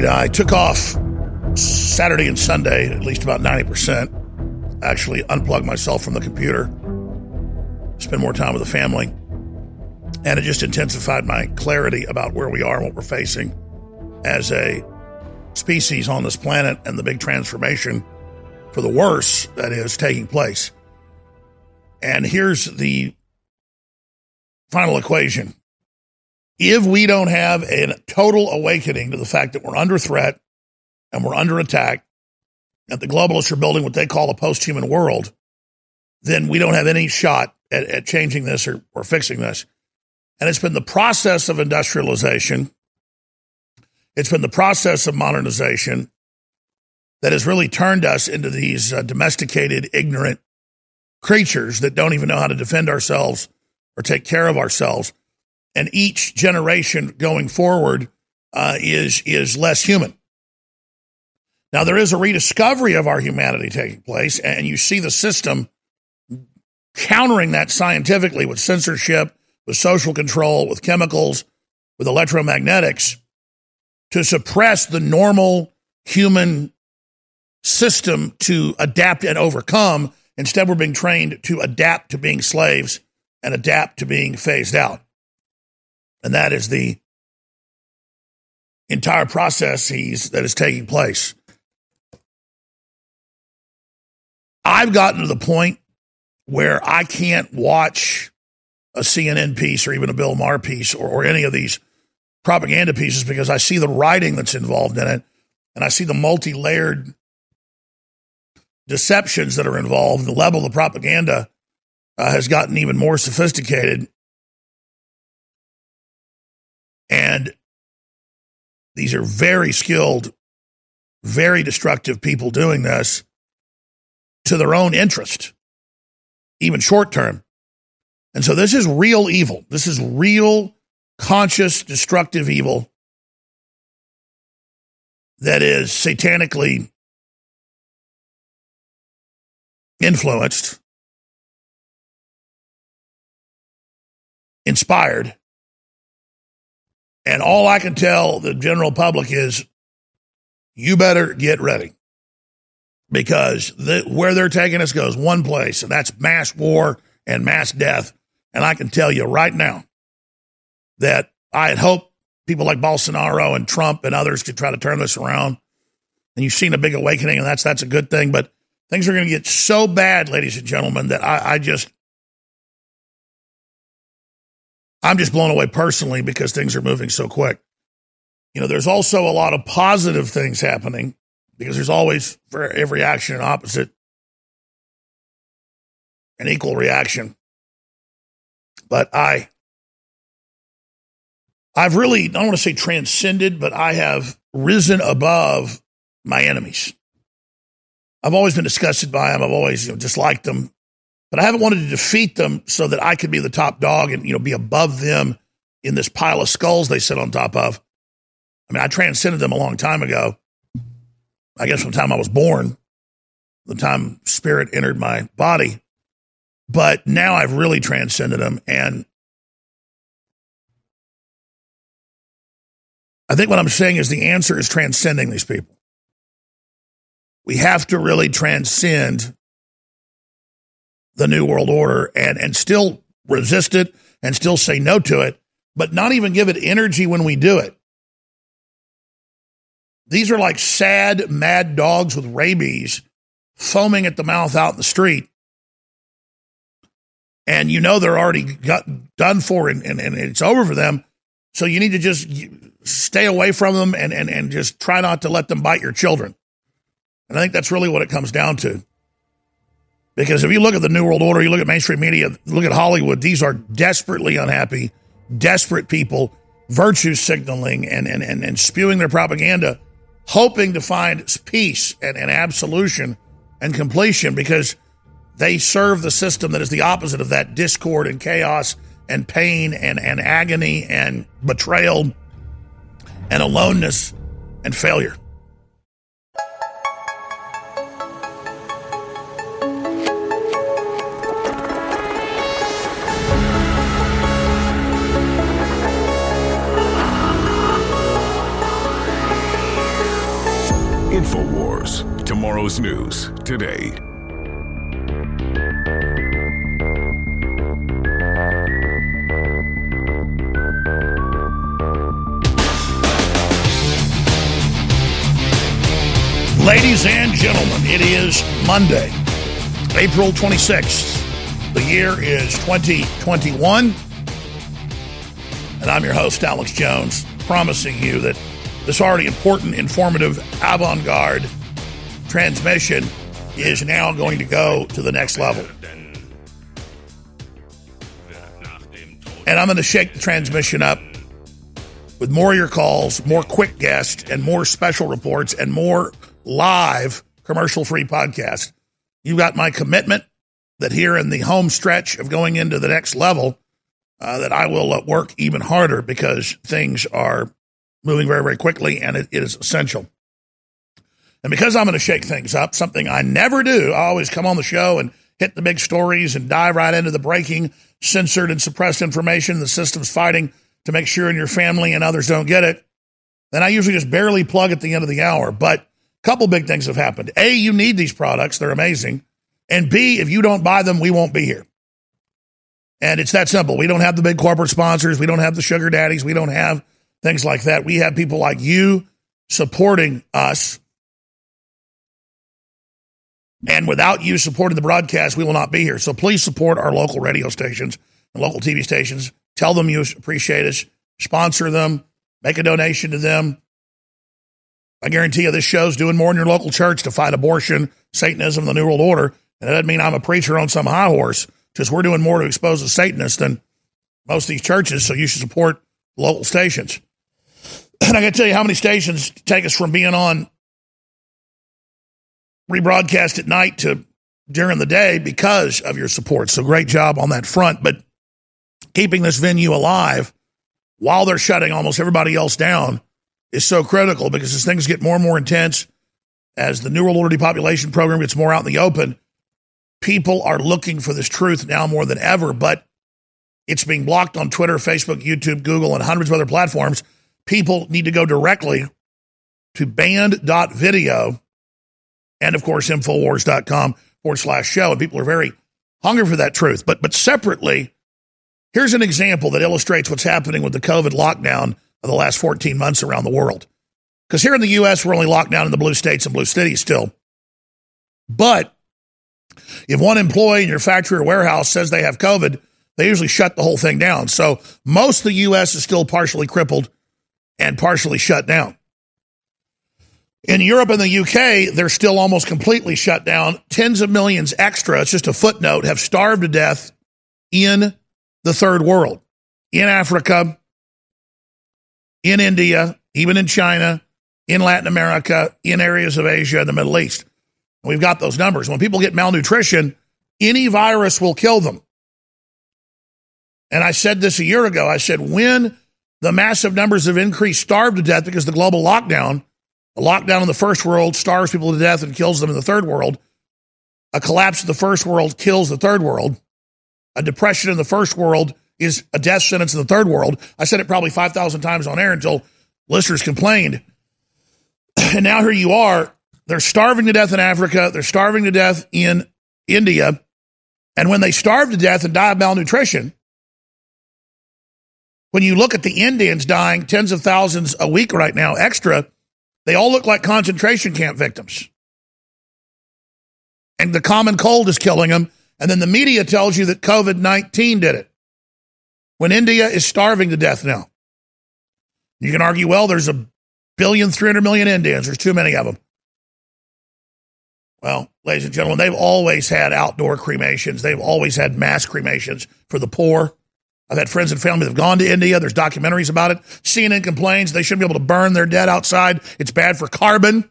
right, I took off Saturday and Sunday, at least about 90%. Actually, unplugged myself from the computer, spend more time with the family. And it just intensified my clarity about where we are and what we're facing as a species on this planet and the big transformation for the worse that is taking place. And here's the final equation. If we don't have a total awakening to the fact that we're under threat and we're under attack, that the globalists are building what they call a post human world, then we don't have any shot at, at changing this or, or fixing this. And it's been the process of industrialization, it's been the process of modernization that has really turned us into these uh, domesticated, ignorant creatures that don't even know how to defend ourselves or take care of ourselves. And each generation going forward uh, is is less human. Now there is a rediscovery of our humanity taking place, and you see the system countering that scientifically with censorship, with social control, with chemicals, with electromagnetics to suppress the normal human system to adapt and overcome. Instead, we're being trained to adapt to being slaves and adapt to being phased out. And that is the entire process that is taking place. I've gotten to the point where I can't watch a CNN piece or even a Bill Maher piece or, or any of these propaganda pieces because I see the writing that's involved in it and I see the multi layered deceptions that are involved. The level of propaganda uh, has gotten even more sophisticated. And these are very skilled, very destructive people doing this to their own interest, even short term. And so this is real evil. This is real, conscious, destructive evil that is satanically influenced, inspired. And all I can tell the general public is you better get ready because the, where they're taking us goes one place, and that's mass war and mass death. And I can tell you right now that I had hoped people like Bolsonaro and Trump and others could try to turn this around. And you've seen a big awakening, and that's that's a good thing. But things are going to get so bad, ladies and gentlemen, that I, I just I'm just blown away personally because things are moving so quick. You know, there's also a lot of positive things happening because there's always for every action an opposite, an equal reaction. But I, I've really, I don't want to say transcended, but I have risen above my enemies. I've always been disgusted by them. I've always you know, disliked them, but I haven't wanted to defeat them so that I could be the top dog and you know be above them in this pile of skulls they sit on top of. I mean, I transcended them a long time ago, I guess from the time I was born, the time spirit entered my body. But now I've really transcended them. And I think what I'm saying is the answer is transcending these people. We have to really transcend the New World Order and, and still resist it and still say no to it, but not even give it energy when we do it. These are like sad, mad dogs with rabies foaming at the mouth out in the street. And you know they're already got done for and, and, and it's over for them. So you need to just stay away from them and, and, and just try not to let them bite your children. And I think that's really what it comes down to. Because if you look at the New World Order, you look at mainstream media, look at Hollywood, these are desperately unhappy, desperate people, virtue signaling and, and, and, and spewing their propaganda hoping to find peace and, and absolution and completion because they serve the system that is the opposite of that discord and chaos and pain and, and agony and betrayal and aloneness and failure. Tomorrow's news today. Ladies and gentlemen, it is Monday, April 26th. The year is 2021. And I'm your host, Alex Jones, promising you that this already important, informative, avant garde transmission is now going to go to the next level. And I'm going to shake the transmission up with more of your calls, more quick guests, and more special reports, and more live commercial free podcast. You got my commitment that here in the home stretch of going into the next level, uh, that I will uh, work even harder because things are moving very, very quickly and it, it is essential. And because I'm going to shake things up, something I never do, I always come on the show and hit the big stories and dive right into the breaking, censored, and suppressed information the system's fighting to make sure in your family and others don't get it. Then I usually just barely plug at the end of the hour. But a couple big things have happened. A, you need these products, they're amazing. And B, if you don't buy them, we won't be here. And it's that simple. We don't have the big corporate sponsors, we don't have the sugar daddies, we don't have things like that. We have people like you supporting us. And without you supporting the broadcast, we will not be here. So please support our local radio stations and local TV stations. Tell them you appreciate us, sponsor them, make a donation to them. I guarantee you this show's doing more in your local church to fight abortion, Satanism, the New World Order. And that doesn't mean I'm a preacher on some high horse. Just we're doing more to expose the Satanists than most of these churches. So you should support local stations. And I can tell you how many stations take us from being on rebroadcast at night to during the day because of your support. So great job on that front. But keeping this venue alive while they're shutting almost everybody else down is so critical because as things get more and more intense, as the New World Order depopulation program gets more out in the open, people are looking for this truth now more than ever. But it's being blocked on Twitter, Facebook, YouTube, Google, and hundreds of other platforms. People need to go directly to banned.video and, of course, Infowars.com forward slash show. And people are very hungry for that truth. But, but separately, here's an example that illustrates what's happening with the COVID lockdown of the last 14 months around the world. Because here in the U.S., we're only locked down in the blue states and blue cities still. But if one employee in your factory or warehouse says they have COVID, they usually shut the whole thing down. So most of the U.S. is still partially crippled and partially shut down. In Europe and the UK, they're still almost completely shut down. Tens of millions extra, it's just a footnote, have starved to death in the third world, in Africa, in India, even in China, in Latin America, in areas of Asia and the Middle East. We've got those numbers. When people get malnutrition, any virus will kill them. And I said this a year ago. I said, when the massive numbers of increased starved to death because the global lockdown, the lockdown in the first world starves people to death and kills them in the third world. A collapse in the first world kills the third world. A depression in the first world is a death sentence in the third world. I said it probably 5,000 times on air until listeners complained. And now here you are. They're starving to death in Africa. They're starving to death in India. And when they starve to death and die of malnutrition, when you look at the Indians dying tens of thousands a week right now, extra, they all look like concentration camp victims. And the common cold is killing them. And then the media tells you that COVID 19 did it when India is starving to death now. You can argue, well, there's a billion, 300 million Indians. There's too many of them. Well, ladies and gentlemen, they've always had outdoor cremations. They've always had mass cremations for the poor. I've had friends and family that have gone to India. There's documentaries about it. CNN complains they shouldn't be able to burn their dead outside. It's bad for carbon.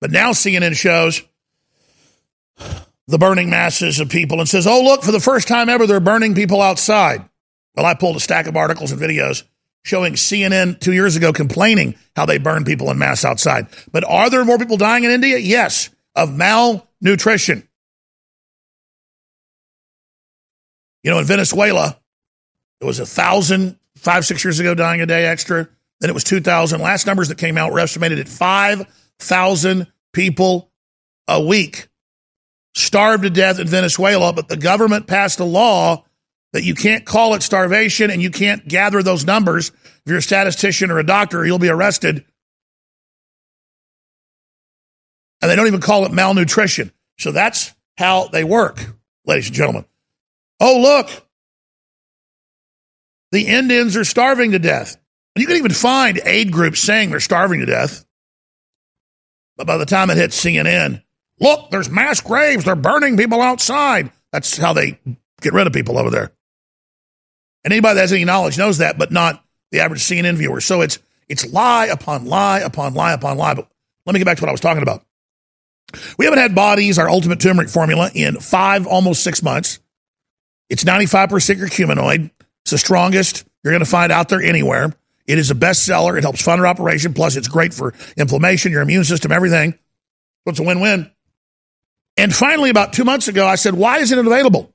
But now CNN shows the burning masses of people and says, oh, look, for the first time ever, they're burning people outside. Well, I pulled a stack of articles and videos showing CNN two years ago complaining how they burn people in mass outside. But are there more people dying in India? Yes, of malnutrition. You know, in Venezuela, it was a thousand five, six years ago dying a day extra. Then it was 2,000. Last numbers that came out were estimated at 5,000 people a week starved to death in Venezuela, but the government passed a law that you can't call it starvation and you can't gather those numbers. If you're a statistician or a doctor, you'll be arrested. And they don't even call it malnutrition. So that's how they work, ladies and gentlemen. Oh, look, the Indians are starving to death. You can even find aid groups saying they're starving to death. But by the time it hits CNN, look, there's mass graves. They're burning people outside. That's how they get rid of people over there. And anybody that has any knowledge knows that, but not the average CNN viewer. So it's it's lie upon lie upon lie upon lie. But let me get back to what I was talking about. We haven't had Bodease, our ultimate turmeric formula, in five, almost six months. It's 95% curcuminoid. It's the strongest you're going to find out there anywhere. It is a bestseller. It helps fund your operation. Plus, it's great for inflammation, your immune system, everything. So it's a win win. And finally, about two months ago, I said, Why isn't it available?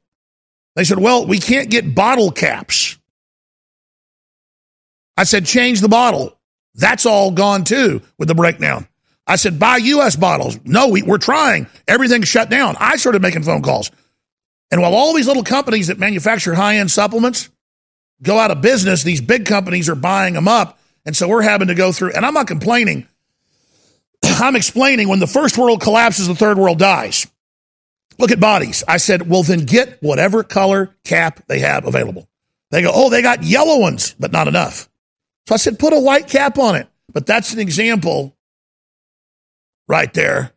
They said, Well, we can't get bottle caps. I said, Change the bottle. That's all gone too with the breakdown. I said, Buy U.S. bottles. No, we, we're trying. Everything's shut down. I started making phone calls. And while all these little companies that manufacture high end supplements, go out of business, these big companies are buying them up. And so we're having to go through, and I'm not complaining. I'm explaining when the first world collapses, the third world dies. Look at Bodease. I said, well, then get whatever color cap they have available. They go, oh, they got yellow ones, but not enough. So I said, put a white cap on it. But that's an example right there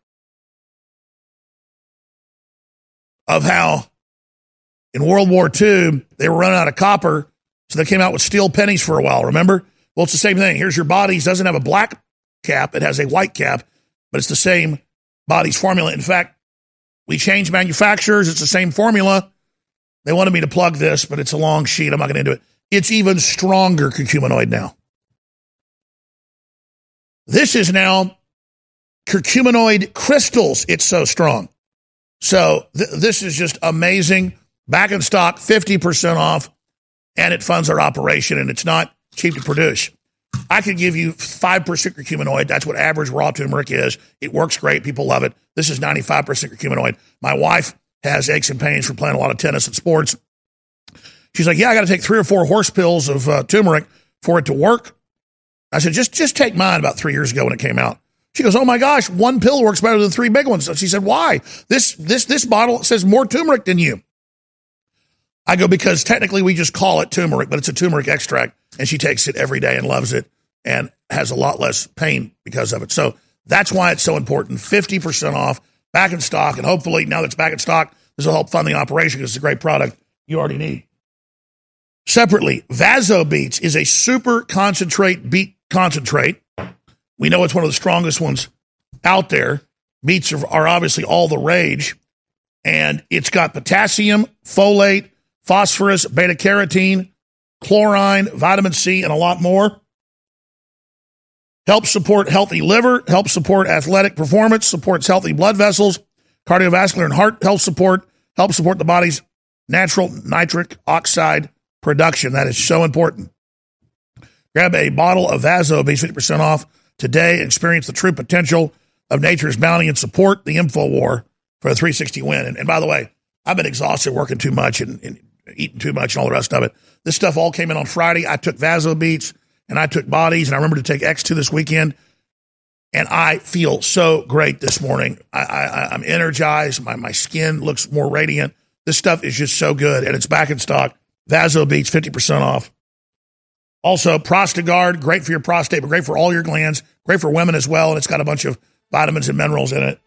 of how in World War II they were running out of copper so they came out with steel pennies for a while, remember? Well, it's the same thing. Here's your Bodease. Doesn't have a black cap, it has a white cap, but it's the same body's formula. In fact, we changed manufacturers. It's the same formula. They wanted me to plug this, but it's a long sheet. I'm not going to do it. It's even stronger curcuminoid now. This is now curcuminoid crystals. It's so strong. So th- this is just amazing. Back in stock, 50% off and it funds our operation and it's not cheap to produce. I could give you 5% curcuminoid. That's what average raw turmeric is. It works great. People love it. This is 95% curcuminoid. My wife has aches and pains from playing a lot of tennis and sports. She's like, yeah, I got to take three or four horse pills of uh, turmeric for it to work. I said, just, just take mine about three years ago when it came out. She goes, oh my gosh, one pill works better than three big ones. She said, why? This, this, this bottle says more turmeric than you. I go, because technically we just call it turmeric, but it's a turmeric extract. And she takes it every day and loves it and has a lot less pain because of it. So that's why it's so important. 50% off, back in stock. And hopefully, now that it's back in stock, this will help fund the operation because it's a great product you already need. Separately, Vaso Beats is a super concentrate beet concentrate. We know it's one of the strongest ones out there. Beets are, are obviously all the rage. And it's got potassium, folate, phosphorus, beta carotene, chlorine, vitamin C, and a lot more. Helps support healthy liver, helps support athletic performance, supports healthy blood vessels, cardiovascular and heart health support, helps support the body's natural nitric oxide production. That is so important. Grab a bottle of Vaso, be 50% off today. Experience the true potential of nature's bounty and support the info war for a 360 win. And, and by the way, I've been exhausted working too much and, and eating too much and all the rest of it. This stuff all came in on Friday. I took Vaso Beats and I took Bodease and I remember to take X2 this weekend. And I feel so great this morning. I, I, I'm energized. My, my skin looks more radiant. This stuff is just so good and it's back in stock. Vaso Beats, 50% off. Also, Prostagard, great for your prostate, but great for all your glands, great for women as well. And it's got a bunch of vitamins and minerals in it.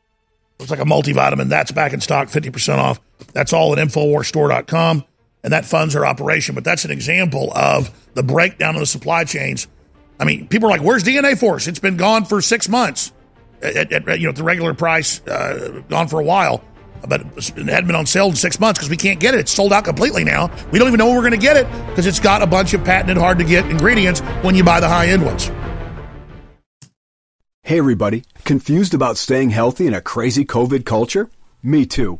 Looks like a multivitamin. That's back in stock, 50% off. That's all at InfoWarsStore.com and that funds our operation. But that's an example of the breakdown of the supply chains. I mean, people are like, "Where's DNA Force? It's been gone for six months at, at, you know the regular price, uh, gone for a while." But it hadn't been on sale in six months because we can't get it. It's sold out completely now. We don't even know when we're going to get it because it's got a bunch of patented, hard to get ingredients when you buy the high end ones. Hey, everybody. Confused about staying healthy in a crazy COVID culture? Me too.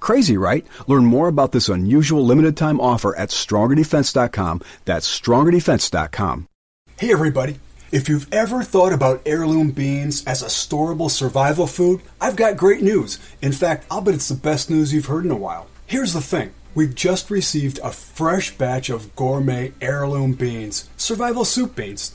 Crazy, right? Learn more about this unusual limited time offer at strongerdefense.com. That's strongerdefense.com. Hey everybody. If you've ever thought about heirloom beans as a storable survival food, I've got great news. In fact, I'll bet it's the best news you've heard in a while. Here's the thing. We've just received a fresh batch of gourmet heirloom beans, survival soup beans.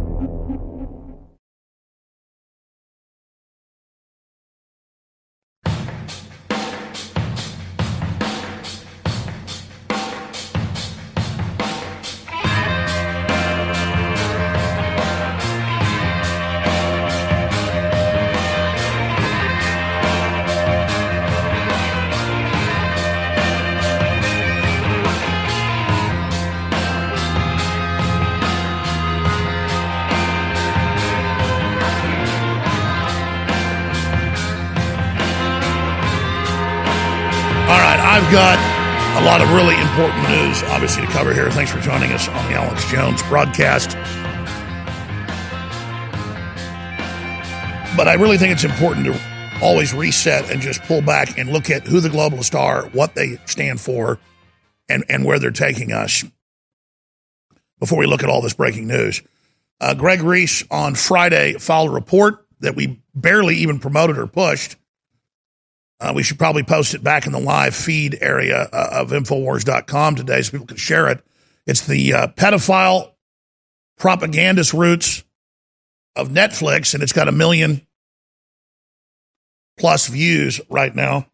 Got a lot of really important news, obviously, to cover here. Thanks for joining us on the Alex Jones broadcast. But I really think it's important to always reset and just pull back and look at who the globalists are, what they stand for, and, and where they're taking us before we look at all this breaking news. Uh, Greg Reese on Friday filed a report that we barely even promoted or pushed uh, we should probably post it back in the live feed area uh, of Infowars.com today so people can share it. It's the uh, pedophile propagandist roots of Netflix, and it's got a million plus views right now.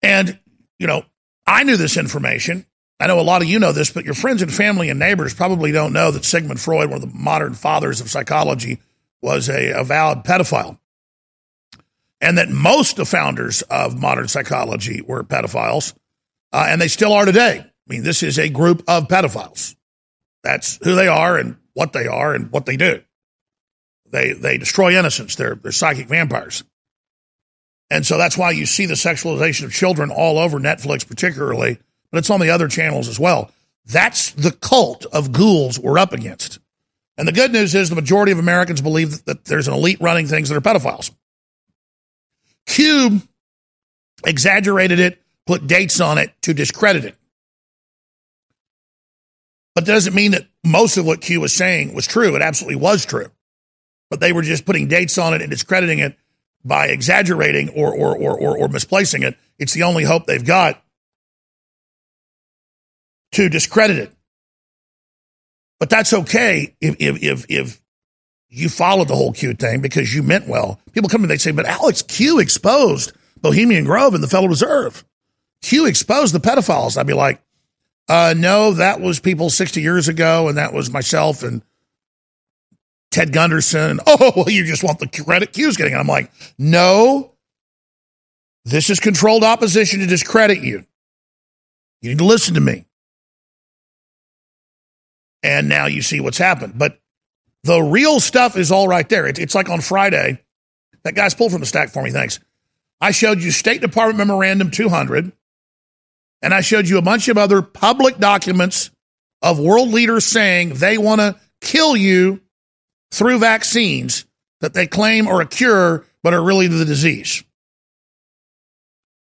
And, you know, I knew this information. I know a lot of you know this, but your friends and family and neighbors probably don't know that Sigmund Freud, one of the modern fathers of psychology, was a avowed pedophile and that most of the founders of modern psychology were pedophiles, uh, and they still are today. I mean, this is a group of pedophiles. That's who they are and what they are and what they do. They they destroy innocence. They're they're psychic vampires. And so that's why you see the sexualization of children all over Netflix, particularly, but it's on the other channels as well. That's the cult of ghouls we're up against. And the good news is the majority of Americans believe that there's an elite running things that are pedophiles. Q exaggerated it, put dates on it to discredit it. But that doesn't mean that most of what Q was saying was true. It absolutely was true. But they were just putting dates on it and discrediting it by exaggerating or, or, or, or, or misplacing it. It's the only hope they've got to discredit it. But that's okay if, if, if, if you followed the whole Q thing because you meant well. People come and they say, but Alex Q exposed Bohemian Grove and the Federal Reserve. Q exposed the pedophiles. I'd be like, uh, no, that was people 60 years ago, and that was myself and Ted Gunderson. Oh, well, you just want the credit Q's getting. I'm like, no, this is controlled opposition to discredit you. You need to listen to me. And now you see what's happened. But the real stuff is all right there. It, it's like on Friday. That guy's pulled from the stack for me. Thanks. I showed you State Department Memorandum 200, and I showed you a bunch of other public documents of world leaders saying they want to kill you through vaccines that they claim are a cure but are really the disease.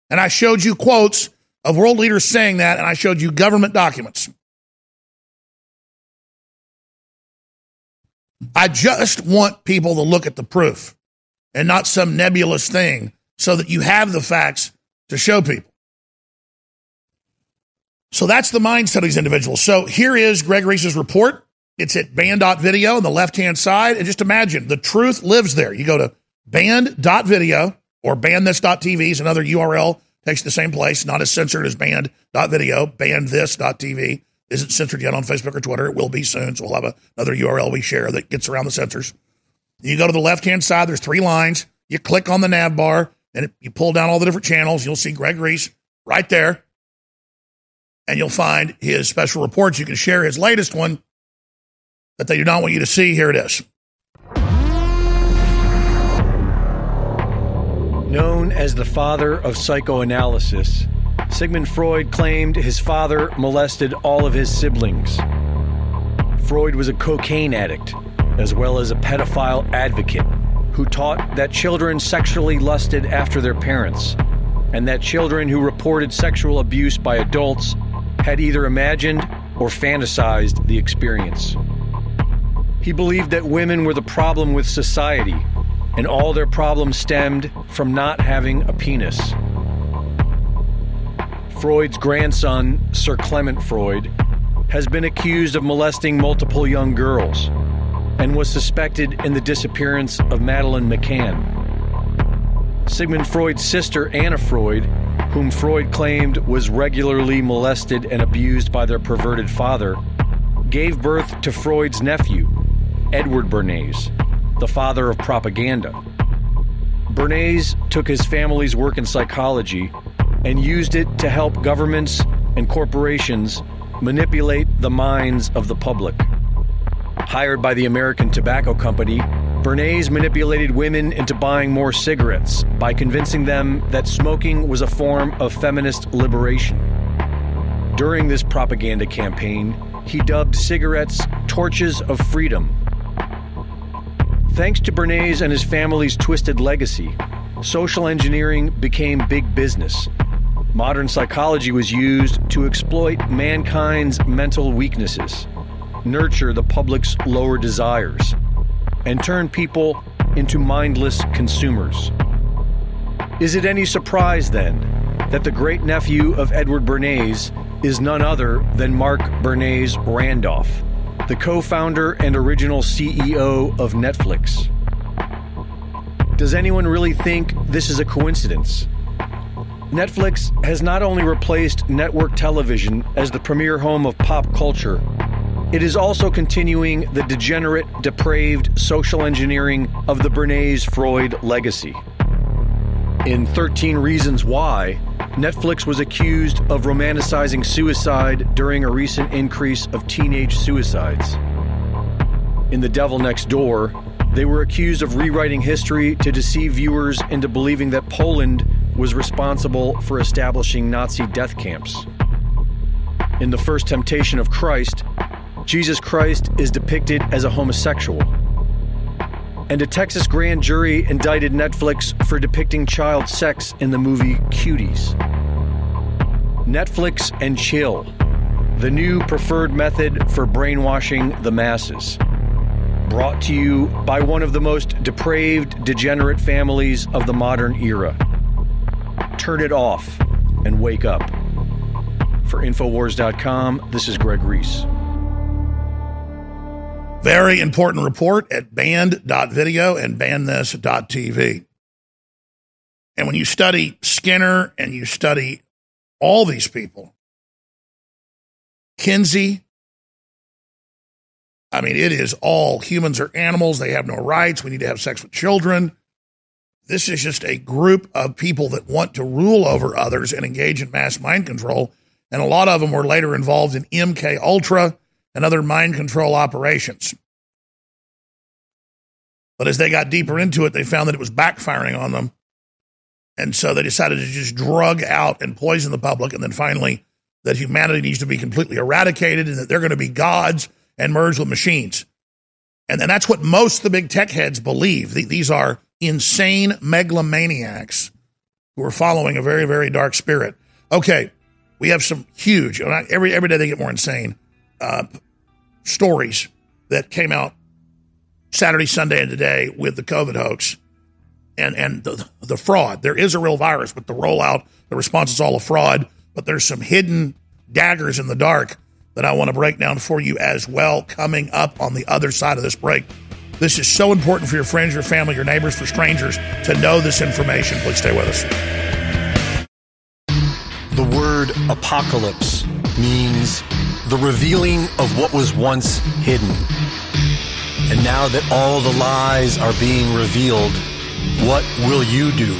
And I showed you quotes of world leaders saying that, and I showed you government documents. I just want people to look at the proof and not some nebulous thing so that you have the facts to show people. So that's the mindset of these individuals. So here is Greg Reese's report. It's at banned.video on the left hand side. And just imagine the truth lives there. You go to banned.video or bandthis.tv is another URL, takes the same place, not as censored as banned.video, bandthis.tv. Isn't censored yet on Facebook or Twitter. It will be soon. So we'll have a, another URL we share that gets around the censors. You go to the left hand side, there's three lines. You click on the nav bar and it, you pull down all the different channels. You'll see Greg Reese right there. And you'll find his special reports. You can share his latest one that they do not want you to see. Here it is. Known as the father of psychoanalysis, Sigmund Freud claimed his father molested all of his siblings. Freud was a cocaine addict, as well as a pedophile advocate who taught that children sexually lusted after their parents, and that children who reported sexual abuse by adults had either imagined or fantasized the experience. He believed that women were the problem with society, and all their problems stemmed from not having a penis. Freud's grandson, Sir Clement Freud, has been accused of molesting multiple young girls and was suspected in the disappearance of Madeleine McCann. Sigmund Freud's sister, Anna Freud, whom Freud claimed was regularly molested and abused by their perverted father, gave birth to Freud's nephew, Edward Bernays, the father of propaganda. Bernays took his family's work in psychology and used it to help governments and corporations manipulate the minds of the public. Hired by the American Tobacco Company, Bernays manipulated women into buying more cigarettes by convincing them that smoking was a form of feminist liberation. During this propaganda campaign, he dubbed cigarettes torches of freedom Thanks to Bernays and his family's twisted legacy, social engineering became big business. Modern psychology was used to exploit mankind's mental weaknesses, nurture the public's lower desires, and turn people into mindless consumers. Is it any surprise, then, that the great nephew of Edward Bernays is none other than Mark Bernays Randolph? the co founder and original CEO of Netflix. Does anyone really think this is a coincidence? Netflix has not only replaced network television as the premier home of pop culture, it is also continuing the degenerate, depraved social engineering of the Bernays Freud legacy. In 13 Reasons Why, Netflix was accused of romanticizing suicide during a recent increase of teenage suicides. In The Devil Next Door, they were accused of rewriting history to deceive viewers into believing that Poland was responsible for establishing Nazi death camps. In The First Temptation of Christ, Jesus Christ is depicted as a homosexual and a Texas grand jury indicted Netflix for depicting child sex in the movie Cuties. Netflix and chill, the new preferred method for brainwashing the masses. Brought to you by one of the most depraved, degenerate families of the modern era. Turn it off and wake up. For Infowars.com, this is Greg Reese. Very important report at banned.video and bandthis.tv. And when you study Skinner and you study all these people, Kinsey, I mean, it is all humans are animals. They have no rights. We need to have sex with children. This is just a group of people that want to rule over others and engage in mass mind control. And a lot of them were later involved in MK Ultra and other mind control operations. But as they got deeper into it, they found that it was backfiring on them. And so they decided to just drug out and poison the public. And then finally, that humanity needs to be completely eradicated and that they're going to be gods and merge with machines. And then that's what most of the big tech heads believe. These are insane megalomaniacs who are following a very, very dark spirit. Okay, we have some huge, every, every day they get more insane uh, stories that came out Saturday, Sunday, and today with the COVID hoax and, and the, the fraud. There is a real virus, but the rollout, the response is all a fraud. But there's some hidden daggers in the dark that I want to break down for you as well coming up on the other side of this break. This is so important for your friends, your family, your neighbors, for strangers to know this information. Please stay with us. The word apocalypse means the revealing of what was once hidden. And now that all the lies are being revealed, what will you do?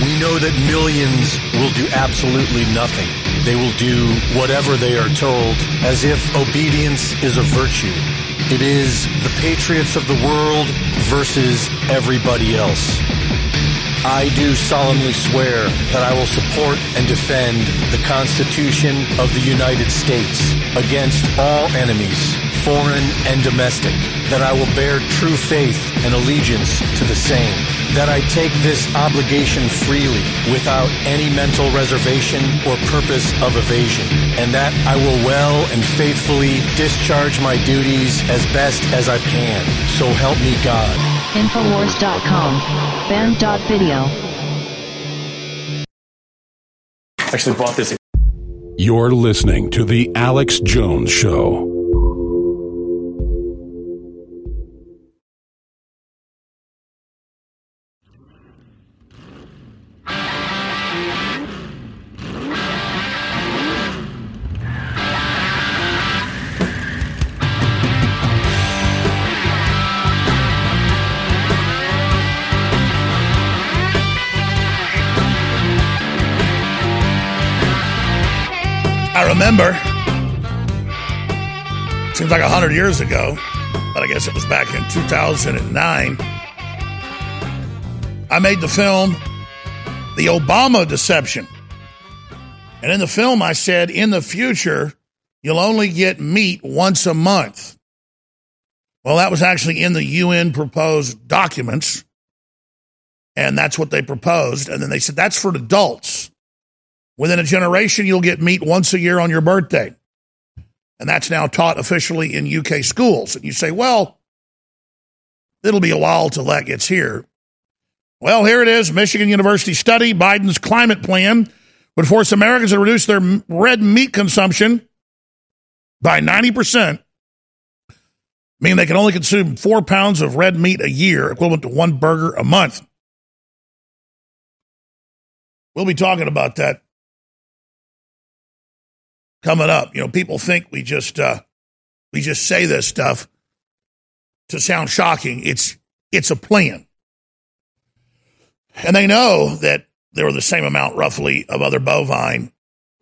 We know that millions will do absolutely nothing. They will do whatever they are told as if obedience is a virtue. It is the patriots of the world versus everybody else. I do solemnly swear that I will support and defend the Constitution of the United States against all enemies, foreign and domestic, that I will bear true faith and allegiance to the same that I take this obligation freely without any mental reservation or purpose of evasion, and that I will well and faithfully discharge my duties as best as I can. So help me God. Infowars.com. Banned.video. Actually bought this. You're listening to The Alex Jones Show. Remember, seems like 100 years ago, but I guess it was back in 2009. I made the film The Obama Deception. And in the film, I said, in the future, you'll only get meat once a month. Well, that was actually in the UN proposed documents. And that's what they proposed. And then they said, that's for adults. Within a generation, you'll get meat once a year on your birthday. And that's now taught officially in UK schools. And you say, well, it'll be a while till that gets here. Well, here it is Michigan University study Biden's climate plan would force Americans to reduce their red meat consumption by 90%, meaning they can only consume four pounds of red meat a year, equivalent to one burger a month. We'll be talking about that coming up. You know, people think we just uh, we just say this stuff to sound shocking. It's it's a plan, and they know that there were the same amount, roughly, of other bovine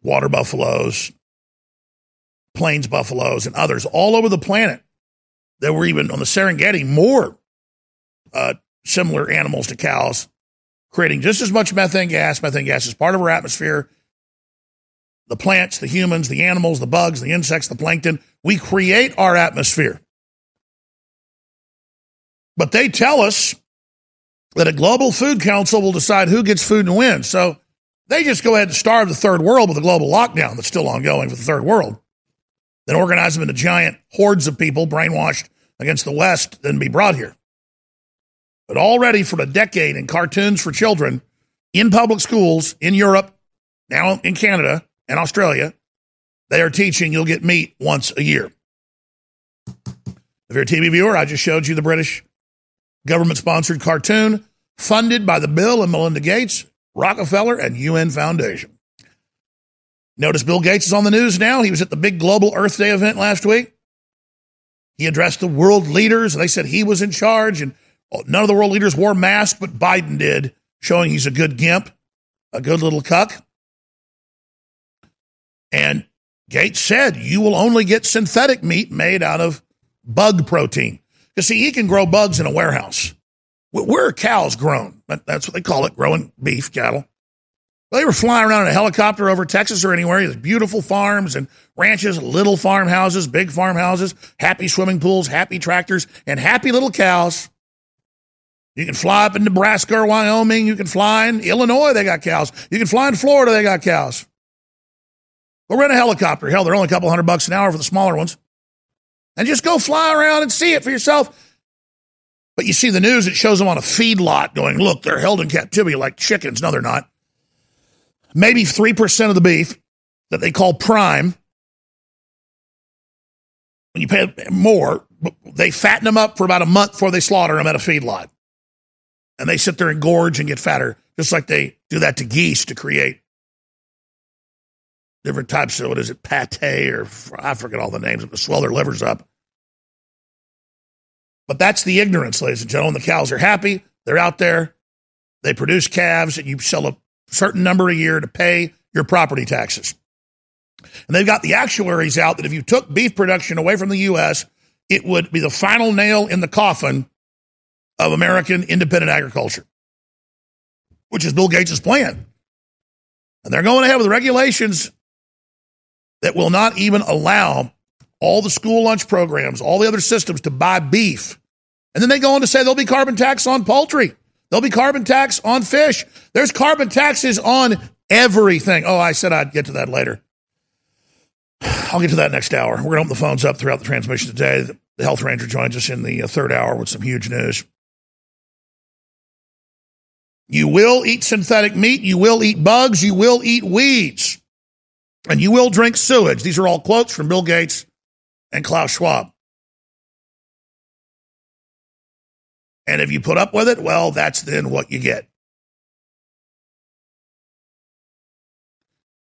water buffaloes, plains buffaloes, and others all over the planet. There were even on the Serengeti more uh, similar animals to cows, creating just as much methane gas. Methane gas is part of our atmosphere the plants, the humans, the animals, the bugs, the insects, the plankton. We create our atmosphere. But they tell us that a global food council will decide who gets food and when. So they just go ahead and starve the third world with a global lockdown that's still ongoing for the third world. Then organize them into giant hordes of people brainwashed against the West, then be brought here. But already for a decade in cartoons for children in public schools in Europe, now in Canada, and Australia, they are teaching you'll get meat once a year. If you're a TV viewer, I just showed you the British government sponsored cartoon funded by the Bill and Melinda Gates, Rockefeller, and UN Foundation. Notice Bill Gates is on the news now. He was at the big global Earth Day event last week. He addressed the world leaders. And they said he was in charge, and none of the world leaders wore masks, but Biden did, showing he's a good gimp, a good little cuck. And Gates said you will only get synthetic meat made out of bug protein. Because, see, he can grow bugs in a warehouse. Where are cows grown? That's what they call it, growing beef cattle. They were flying around in a helicopter over Texas or anywhere. There's beautiful farms and ranches, little farmhouses, big farmhouses, happy swimming pools, happy tractors, and happy little cows. You can fly up in Nebraska or Wyoming. You can fly in Illinois, they got cows. You can fly in Florida, they got cows. Rent a helicopter. Hell, they're only a couple hundred bucks an hour for the smaller ones. And just go fly around and see it for yourself. But you see the news, it shows them on a feed lot going, look, they're held in captivity like chickens. No, they're not maybe 3% of the beef that they call prime. When you pay more, they fatten them up for about a month before they slaughter them at a feedlot. And they sit there and gorge and get fatter, just like they do that to geese to create different types of, what is it, pate or I forget all the names, to swell their livers up. But that's the ignorance, ladies and gentlemen. The cows are happy. They're out there. They produce calves, and you sell a certain number a year to pay your property taxes. And they've got the actuaries out that if you took beef production away from the U.S., it would be the final nail in the coffin of American independent agriculture, which is Bill Gates' plan. And they're going ahead with regulations that will not even allow all the school lunch programs, all the other systems to buy beef. And then they go on to say there'll be carbon tax on poultry. There'll be carbon tax on fish. There's carbon taxes on everything. Oh, I said I'd get to that later. I'll get to that next hour. We're going to open the phones up throughout the transmission today. The health ranger joins us in the uh, third hour with some huge news. You will eat synthetic meat. You will eat bugs. You will eat weeds. And you will drink sewage. These are all quotes from Bill Gates and Klaus Schwab. And if you put up with it, well, that's then what you get.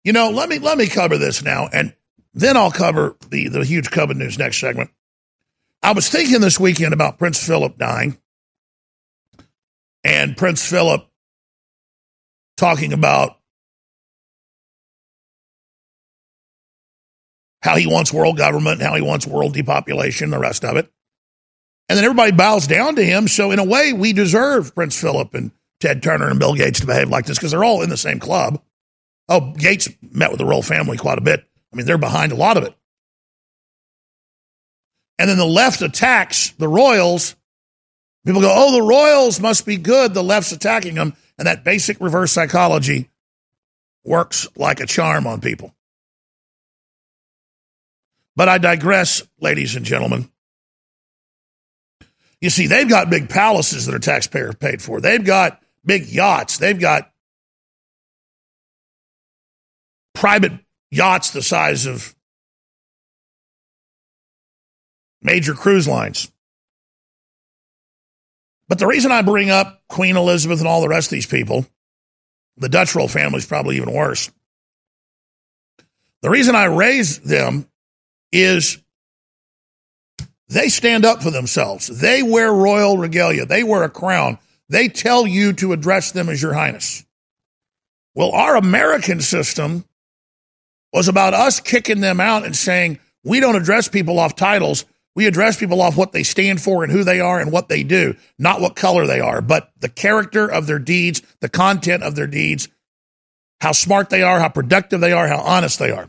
You know, let me let me cover this now, and then I'll cover the the huge COVID news next segment. I was thinking this weekend about Prince Philip dying, and Prince Philip talking about how he wants world government, how he wants world depopulation, the rest of it. And then everybody bows down to him. So, in a way, we deserve Prince Philip and Ted Turner and Bill Gates to behave like this because they're all in the same club. Oh, Gates met with the royal family quite a bit. I mean, they're behind a lot of it. And then the left attacks the royals. People go, oh, the royals must be good. The left's attacking them. And that basic reverse psychology works like a charm on people. But I digress, ladies and gentlemen. You see, they've got big palaces that are taxpayer paid for. They've got big yachts. They've got private yachts the size of major cruise lines. But the reason I bring up Queen Elizabeth and all the rest of these people, the Dutch royal family is probably even worse. The reason I raise them is they stand up for themselves. They wear royal regalia. They wear a crown. They tell you to address them as your highness. Well, our American system was about us kicking them out and saying, we don't address people off titles. We address people off what they stand for and who they are and what they do, not what color they are, but the character of their deeds, the content of their deeds, how smart they are, how productive they are, how honest they are.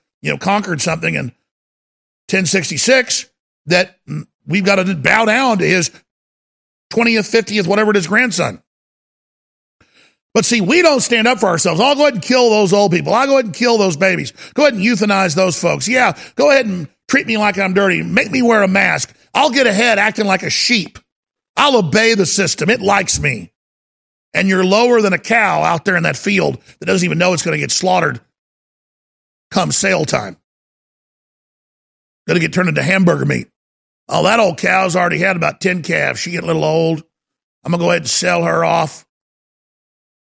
you know, conquered something in 1066 that we've got to bow down to his 20th, 50th, whatever it is, grandson. But see, we don't stand up for ourselves. I'll go ahead and kill those old people. I'll go ahead and kill those babies. Go ahead and euthanize those folks. Yeah, go ahead and treat me like I'm dirty. Make me wear a mask. I'll get ahead acting like a sheep. I'll obey the system. It likes me. And you're lower than a cow out there in that field that doesn't even know it's going to get slaughtered come sale time. Going to get turned into hamburger meat. Oh, that old cow's already had about 10 calves. She getting a little old. I'm going to go ahead and sell her off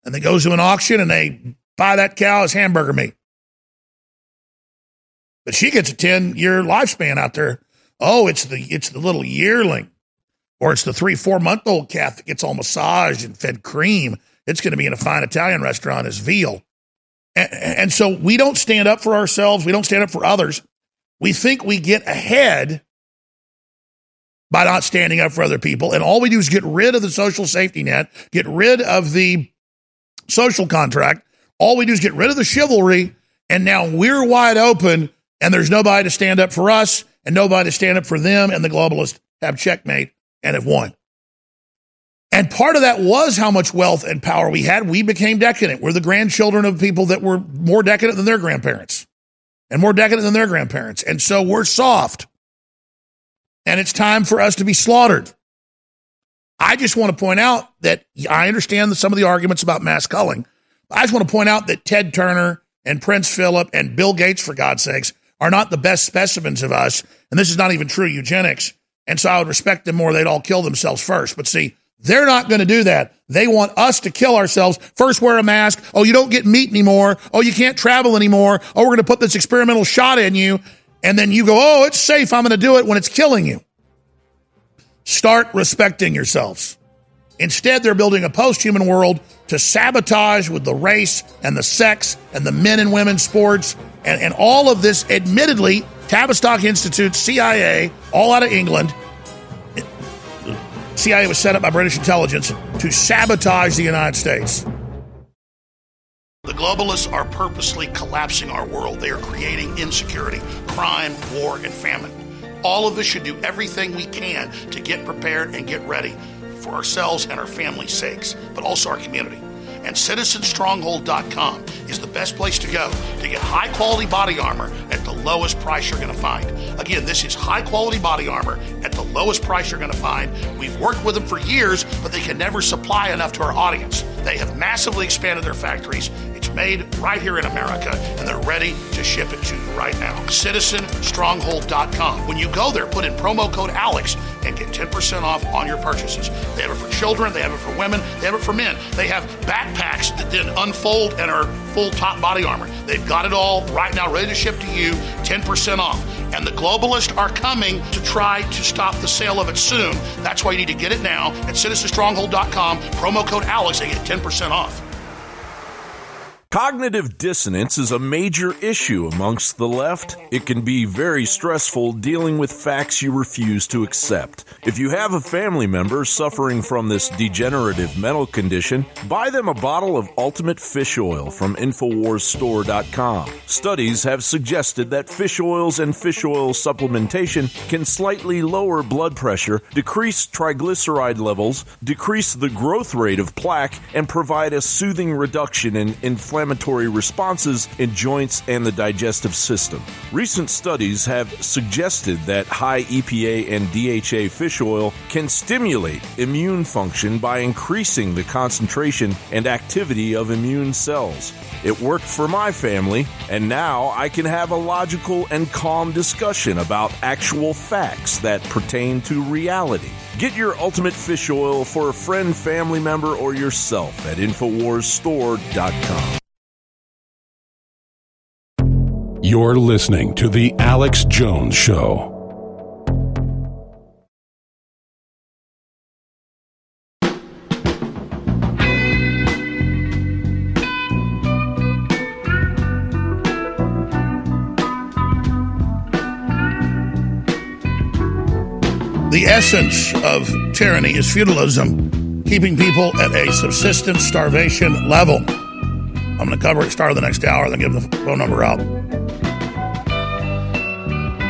and they goes to an auction and they buy that cow as hamburger meat. But she gets a 10 year lifespan out there. Oh, it's the it's the little yearling. Or it's the three, four month old calf that gets all massaged and fed cream. It's going to be in a fine Italian restaurant as veal. And, so we don't stand up for ourselves. We don't stand up for others. We think we get ahead by not standing up for other people. And all we do is get rid of the social safety net, get rid of the social contract. All we do is get rid of the chivalry. And now we're wide open and there's nobody to stand up for us and nobody to stand up for them. And the globalists have checkmate and have won. And part of that was how much wealth and power we had. We became decadent. We're the grandchildren of people that were more decadent than their grandparents and more decadent than their grandparents. And so we're soft. And it's time for us to be slaughtered. I just want to point out that I understand some of the arguments about mass culling. I just want to point out that Ted Turner and Prince Philip and Bill Gates, for God's sakes, are not the best specimens of us. And this is not even true eugenics. And so I would respect them more. They'd all kill themselves first. But see, they're not going to do that. They want us to kill ourselves. First, wear a mask. Oh, you don't get meat anymore. Oh, you can't travel anymore. Oh, we're going to put this experimental shot in you. And then you go, oh, it's safe. I'm going to do it when it's killing you. Start respecting yourselves. Instead, they're building a post human world to sabotage with the race and the sex and the men and women sports and, and all of this, admittedly, Tavistock Institute, CIA, all out of England. CIA was set up by British intelligence to sabotage the United States. The globalists are purposely collapsing our world. They are creating insecurity, crime, war, and famine. All of us should do everything we can to get prepared and get ready for ourselves and our families' sakes, but also our community and citizenstronghold.com is the best place to go to get high quality body armor at the lowest price you're going to find. Again, this is high quality body armor at the lowest price you're going to find. We've worked with them for years, but they can never supply enough to our audience. They have massively expanded their factories. Made right here in America, and they're ready to ship it to you right now. CitizenStronghold.com. When you go there, put in promo code ALEX and get 10% off on your purchases. They have it for children, they have it for women, they have it for men. They have backpacks that then unfold and are full top body armor. They've got it all right now ready to ship to you, 10% off. And the globalists are coming to try to stop the sale of it soon. That's why you need to get it now at citizenstronghold.com, promo code ALEX, and get 10% off. Cognitive dissonance is a major issue amongst the left. It can be very stressful dealing with facts you refuse to accept. If you have a family member suffering from this degenerative mental condition, buy them a bottle of Ultimate Fish Oil from InfoWarsStore.com. Studies have suggested that fish oils and fish oil supplementation can slightly lower blood pressure, decrease triglyceride levels, decrease the growth rate of plaque, and provide a soothing reduction in inflammation inflammatory responses in joints and the digestive system. Recent studies have suggested that high EPA and DHA fish oil can stimulate immune function by increasing the concentration and activity of immune cells. It worked for my family, and now I can have a logical and calm discussion about actual facts that pertain to reality. Get your ultimate fish oil for a friend, family member, or yourself at InfoWarsStore.com. You're listening to The Alex Jones Show. The essence of tyranny is feudalism, keeping people at a subsistence starvation level. I'm going to cover it start of the next hour, then give the phone number out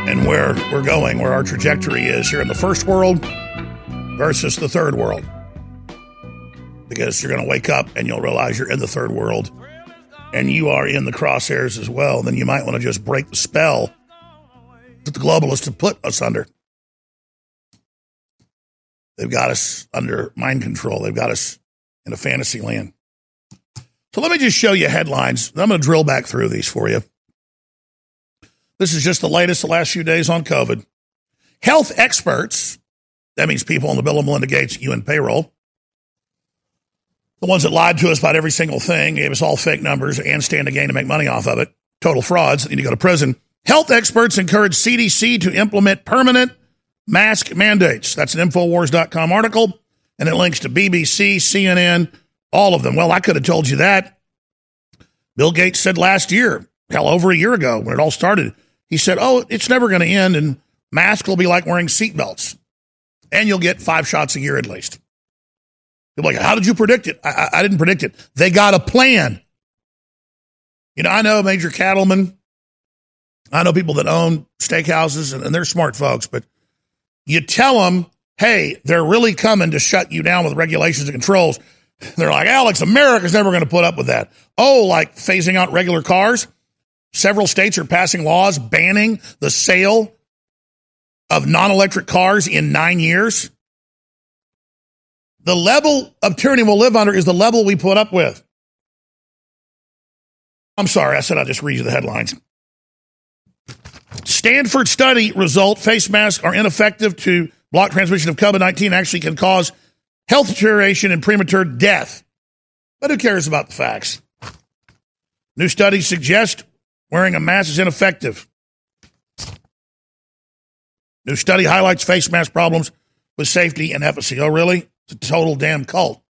and where we're going, where our trajectory is here in the first world versus the third world. Because you're going to wake up and you'll realize you're in the third world and you are in the crosshairs as well. Then you might want to just break the spell that the globalists have put us under. They've got us under mind control, they've got us in a fantasy land. So let me just show you headlines. I'm going to drill back through these for you. This is just the latest, the last few days on COVID. Health experts, that means people on the Bill and Melinda Gates UN payroll, the ones that lied to us about every single thing, gave us all fake numbers and stand to gain to make money off of it, total frauds need to go to prison. Health experts encourage CDC to implement permanent mask mandates. That's an Infowars.com article, and it links to BBC, CNN, all of them. Well, I could have told you that. Bill Gates said last year, hell, over a year ago when it all started, he said, oh, it's never going to end, and masks will be like wearing seatbelts, and you'll get five shots a year at least. People like, how did you predict it? I, I, I didn't predict it. They got a plan. You know, I know Major Cattleman. I know people that own steakhouses, and, and they're smart folks, but you tell them, hey, they're really coming to shut you down with regulations and controls. They're like, Alex, America's never going to put up with that. Oh, like phasing out regular cars? Several states are passing laws banning the sale of non electric cars in nine years. The level of tyranny we'll live under is the level we put up with. I'm sorry, I said I'd just read you the headlines. Stanford study result face masks are ineffective to block transmission of COVID 19, actually can cause health deterioration and premature death. But who cares about the facts? New studies suggest wearing a mask is ineffective. New study highlights face mask problems with safety and efficacy. Oh, really? It's a total damn cult.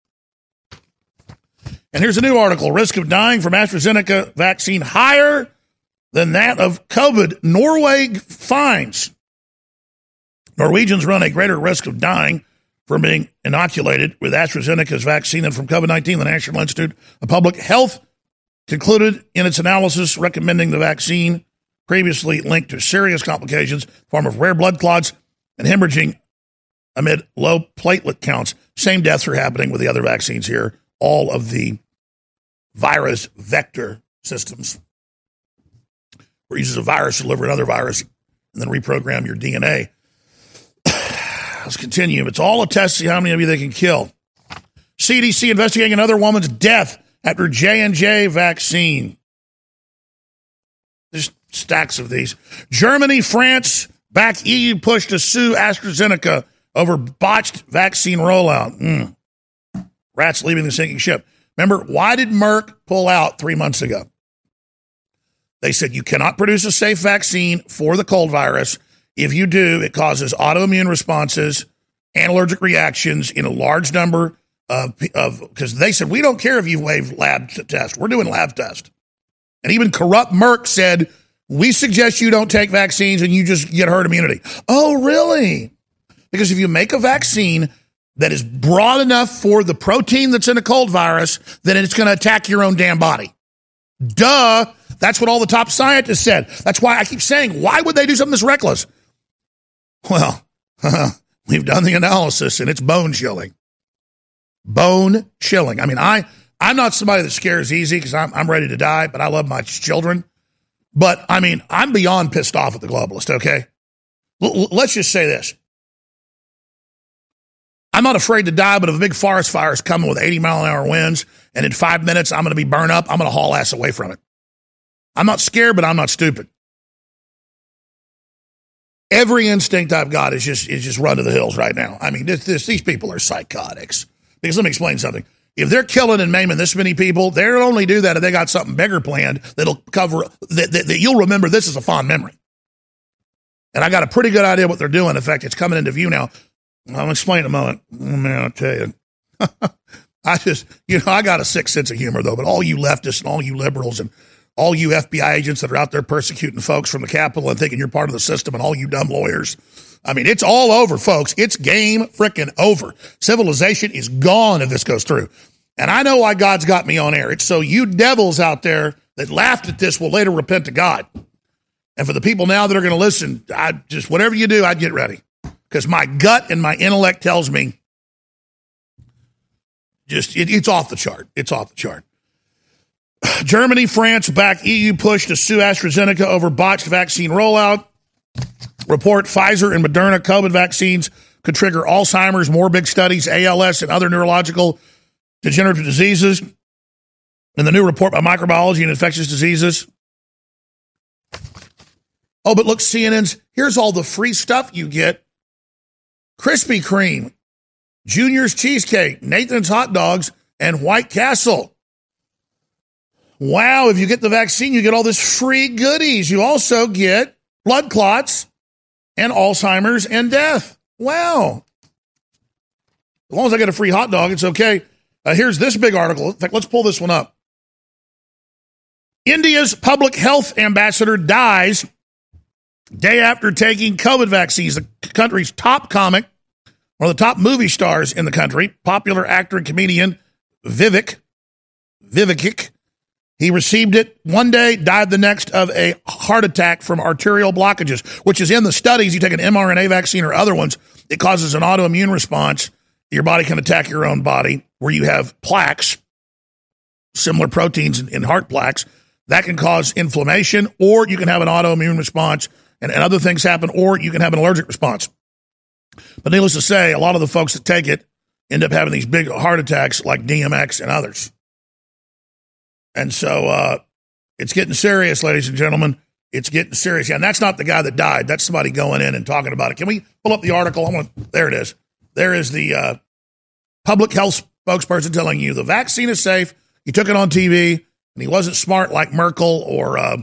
And here's a new article risk of dying from AstraZeneca vaccine higher than that of COVID. Norway finds Norwegians run a greater risk of dying from being inoculated with AstraZeneca's vaccine than from COVID 19. The National Institute of Public Health concluded in its analysis recommending the vaccine previously linked to serious complications, form of rare blood clots and hemorrhaging amid low platelet counts. Same deaths are happening with the other vaccines here, all of the virus vector systems, where uses a virus to deliver another virus and then reprogram your DNA. Let's continue. It's all a test to see how many of you they can kill. CDC investigating another woman's death after J&J vaccine. There's stacks of these. Germany, France, back EU push to sue AstraZeneca over botched vaccine rollout. Mm. Rats leaving the sinking ship. Remember, why did Merck pull out three months ago? They said you cannot produce a safe vaccine for the cold virus. If you do, it causes autoimmune responses and allergic reactions in a large number of because they said we don't care if you waive lab test. We're doing lab test. And even corrupt Merck said we suggest you don't take vaccines and you just get herd immunity. Oh, really? Because if you make a vaccine that is broad enough for the protein that's in a cold virus, then it's going to attack your own damn body. Duh. That's what all the top scientists said. That's why I keep saying, why would they do something this reckless? Well, we've done the analysis and it's bone chilling. Bone chilling. I mean, I, I'm not somebody that scares easy because I'm, I'm ready to die, but I love my children. But I mean, I'm beyond pissed off at the globalist, okay? L- let's just say this. I'm not afraid to die, but if a big forest fire is coming with 80 mile an hour winds and in five minutes I'm going to be burned up, I'm going to haul ass away from it. I'm not scared, but I'm not stupid. Every instinct I've got is just is just run to the hills right now. I mean, this, this, these people are psychotics. Because let me explain something. If they're killing and maiming this many people, they'll only do that if they got something bigger planned that'll cover that, that, that you'll remember this is a fond memory. And I got a pretty good idea what they're doing. In fact, it's coming into view now. I'll explain in a moment. Oh, man, I'll tell you. I just, you know, I got a sick sense of humor, though, but all you leftists and all you liberals and all you FBI agents that are out there persecuting folks from the Capitol and thinking you're part of the system and all you dumb lawyers. I mean, it's all over, folks. It's game freaking over. Civilization is gone if this goes through. And I know why God's got me on air. It's so you devils out there that laughed at this will later repent to God. And for the people now that are going to listen, I just, whatever you do, I'd get ready because my gut and my intellect tells me just it, it's off the chart. It's off the chart. Germany, France back EU push to sue AstraZeneca over botched vaccine rollout. Report Pfizer and Moderna COVID vaccines could trigger Alzheimer's, more big studies, ALS, and other neurological degenerative diseases. In the new report by Microbiology and Infectious Diseases. Oh, but look, CNN's here's all the free stuff you get Krispy Kreme, Junior's Cheesecake, Nathan's Hot Dogs, and White Castle. Wow, if you get the vaccine, you get all this free goodies. You also get blood clots and Alzheimer's and death. Wow. As long as I get a free hot dog, it's okay. Uh, here's this big article. In fact, let's pull this one up. India's public health ambassador dies day after taking COVID vaccines. The country's top comic, one of the top movie stars in the country, popular actor and comedian Vivek, Vivek, he received it one day, died the next of a heart attack from arterial blockages, which is in the studies. You take an mRNA vaccine or other ones, it causes an autoimmune response. Your body can attack your own body where you have plaques, similar proteins in, heart plaques. That can cause inflammation, or you can have an autoimmune response and, and other things happen, or you can have an allergic response. But needless to say, a lot of the folks that take it end up having these big heart attacks like DMX and others. And so uh, it's getting serious, ladies and gentlemen. It's getting serious. Yeah, and that's not the guy that died. That's somebody going in and talking about it. Can we pull up the article? I. There it is. There is the uh, public health spokesperson telling you the vaccine is safe. He took it on TV, and he wasn't smart like Merkel or uh,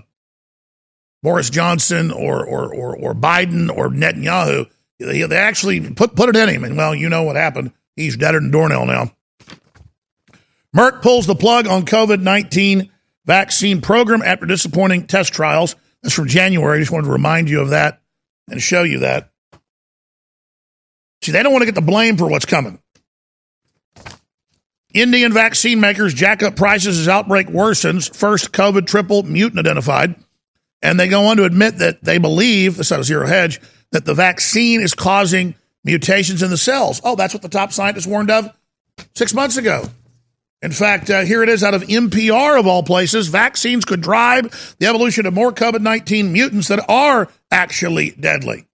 Boris Johnson or, or or or Biden or Netanyahu. They, they actually put put it in him, and well, you know what happened. He's deader than doornail now. Merck pulls the plug on COVID 19 vaccine program after disappointing test trials. That's from January. I just wanted to remind you of that and show you that. See, they don't want to get the blame for what's coming. Indian vaccine makers jack up prices as outbreak worsens. First COVID triple mutant identified. And they go on to admit that they believe, this is a zero hedge, that the vaccine is causing mutations in the cells. Oh, that's what the top scientists warned of six months ago. In fact, uh, here it is out of NPR of all places. Vaccines could drive the evolution of more COVID 19 mutants that are actually deadly.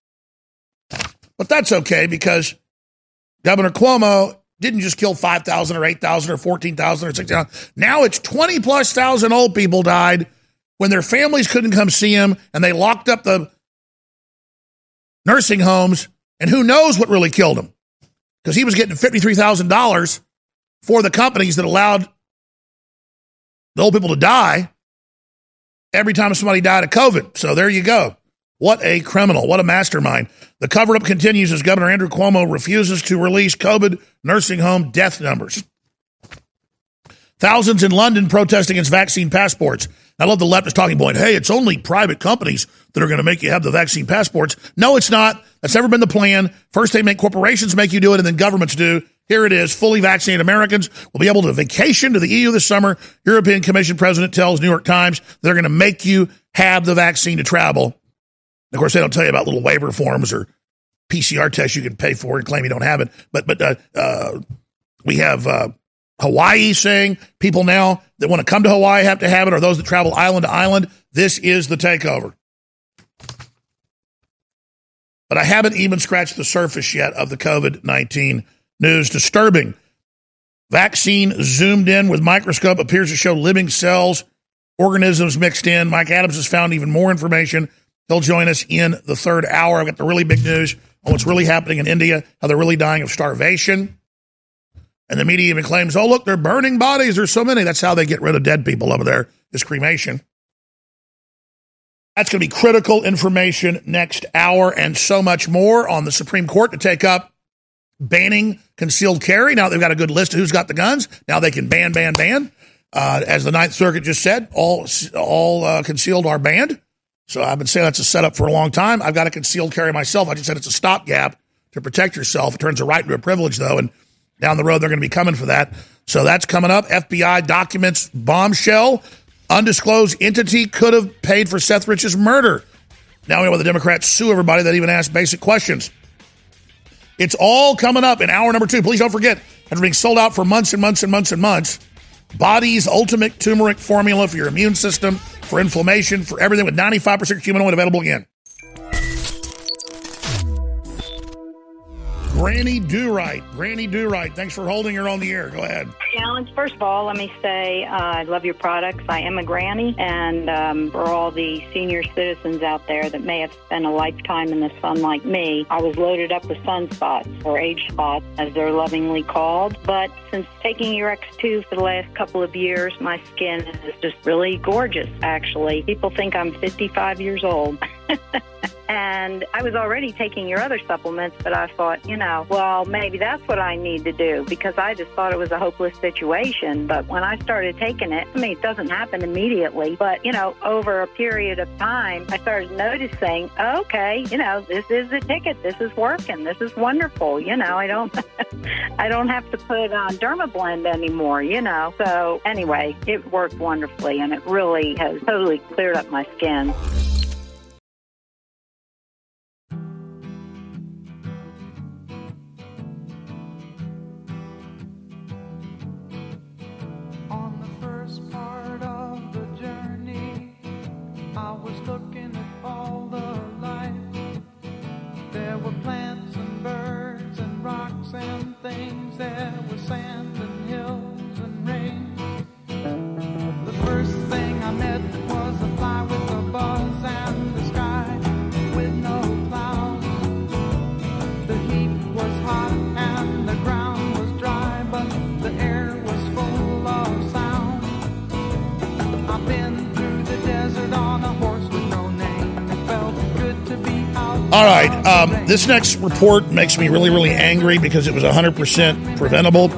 But that's okay because Governor Cuomo didn't just kill 5,000 or 8,000 or 14,000 or 16,000. Now it's 20 plus thousand old people died when their families couldn't come see him and they locked up the nursing homes. And who knows what really killed him? Because he was getting $53,000 for the companies that allowed the old people to die every time somebody died of COVID. So there you go. What a criminal. What a mastermind. The cover up continues as Governor Andrew Cuomo refuses to release COVID nursing home death numbers. Thousands in London protest against vaccine passports. I love the leftist talking point. Hey, it's only private companies that are going to make you have the vaccine passports. No, it's not. That's never been the plan. First, they make corporations make you do it, and then governments do. Here it is. Fully vaccinated Americans will be able to vacation to the EU this summer. European Commission president tells New York Times they're going to make you have the vaccine to travel. Of course, they don't tell you about little waiver forms or PCR tests you can pay for and claim you don't have it. But but uh, uh, we have uh, Hawaii saying people now that want to come to Hawaii have to have it, or those that travel island to island. This is the takeover. But I haven't even scratched the surface yet of the COVID 19 news. Disturbing. Vaccine zoomed in with microscope appears to show living cells, organisms mixed in. Mike Adams has found even more information. He'll join us in the third hour. I've got the really big news on what's really happening in India, how they're really dying of starvation. And the media even claims, oh, look, they're burning bodies. There's so many. That's how they get rid of dead people over there, is cremation. That's going to be critical information next hour and so much more on the Supreme Court to take up banning concealed carry. Now they've got a good list of who's got the guns. Now they can ban, ban, ban. Uh, as the Ninth Circuit just said, all all uh, concealed are banned. So I've been saying that's a setup for a long time. I've got a concealed carry myself. I just said it's a stopgap to protect yourself. It turns a right into a privilege, though, and down the road they're going to be coming for that. So that's coming up. FBI documents bombshell. Undisclosed entity could have paid for Seth Rich's murder. Now we know why the Democrats sue everybody that even asked basic questions. It's all coming up in hour number two. Please don't forget, after being sold out for months and months and months and months, Bodease ultimate turmeric formula for your immune system, for inflammation, for everything with 95% curcuminoid available again. Granny Do Right. Granny Do Right. Thanks for holding her on the air. Go ahead. Alex. First of all, let me say uh, I love your products. I am a granny, and um, for all the senior citizens out there that may have spent a lifetime in the sun like me, I was loaded up with sunspots, or age spots, as they're lovingly called. But since taking your X2 for the last couple of years, my skin is just really gorgeous, actually. People think I'm 55 years old. and I was already taking your other supplements, but I thought, you know, well, maybe that's what I need to do because I just thought it was a hopeless situation. But when I started taking it, I mean, it doesn't happen immediately, but, you know, over a period of time, I started noticing, okay, you know, this is the ticket. This is working. This is wonderful. You know, I don't, I don't have to put on Dermablend anymore, you know. So anyway, it worked wonderfully and it really has totally cleared up my skin. I was looking at all the life. There were plants and birds and rocks and things. There was sand All right. Um, this next report makes me really, really angry because it was 100% preventable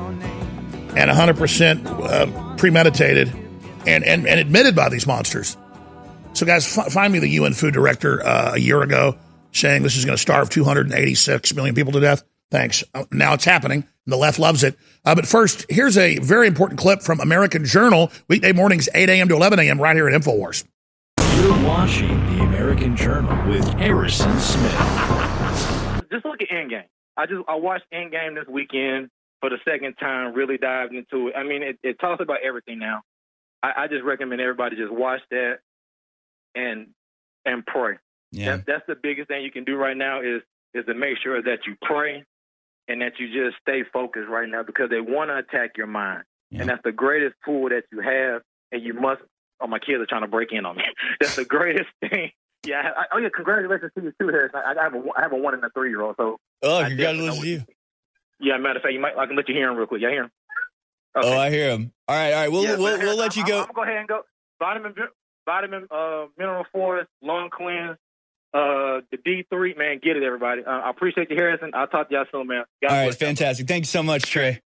and 100% uh, premeditated and, and, and admitted by these monsters. So, guys, f- find me the UN food director uh, a year ago saying this is going to starve 286 million people to death. Thanks. Uh, now it's happening. The left loves it. Uh, but first, here's a very important clip from American Journal, weekday mornings, 8 a.m. to 11 a.m., right here at InfoWars. You're watching American Journal with Harrison Smith. just look at Endgame. I just I watched Endgame this weekend for the second time. Really dived into it. I mean, it, it talks about everything now. I, I just recommend everybody just watch that and and pray. Yeah. That, that's the biggest thing you can do right now is is to make sure that you pray and that you just stay focused right now because they want to attack your mind, and that's the greatest tool that you have, and you must. Oh, my kids are trying to break in on me. that's the greatest thing. Yeah. I, oh, yeah. Congratulations to you too, Harris. I, I have a I have a one and a three year old. So Oh, congratulations to you. yeah, matter of fact, you might I can let you hear him real quick. Yeah, hear him. Oh, I hear him. All right, all right. We'll Yeah, we'll, we'll let you I'm, go. I'm, gonna go ahead and go. Vitamin, vitamin, uh, mineral forest, long cleanse, uh, the D three. Man, get it, everybody. Uh, I appreciate you, Harrison. I'll talk to y'all soon, man. God All right, fantastic. Thank you so much, Trey.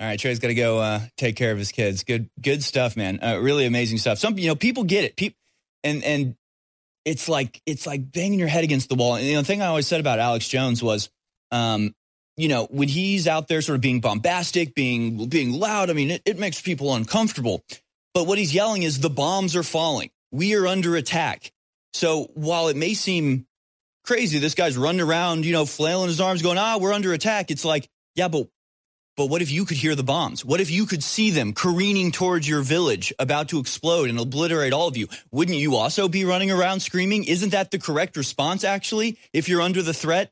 All right, Trey's got to go uh, take care of his kids. Good, good stuff, man. Uh, really amazing stuff. Some, you know, people get it. People, and and it's like it's like banging your head against the wall. And the thing I always said about Alex Jones was, um, you know, when he's out there sort of being bombastic, being being loud. I mean, it, it makes people uncomfortable. But what he's yelling is the bombs are falling. We are under attack. So while it may seem crazy, this guy's running around, you know, flailing his arms, going, "Ah, we're under attack." It's like, yeah, but but what if you could hear the bombs? What if you could see them careening towards your village, about to explode and obliterate all of you? Wouldn't you also be running around screaming? Isn't that the correct response, actually, if you're under the threat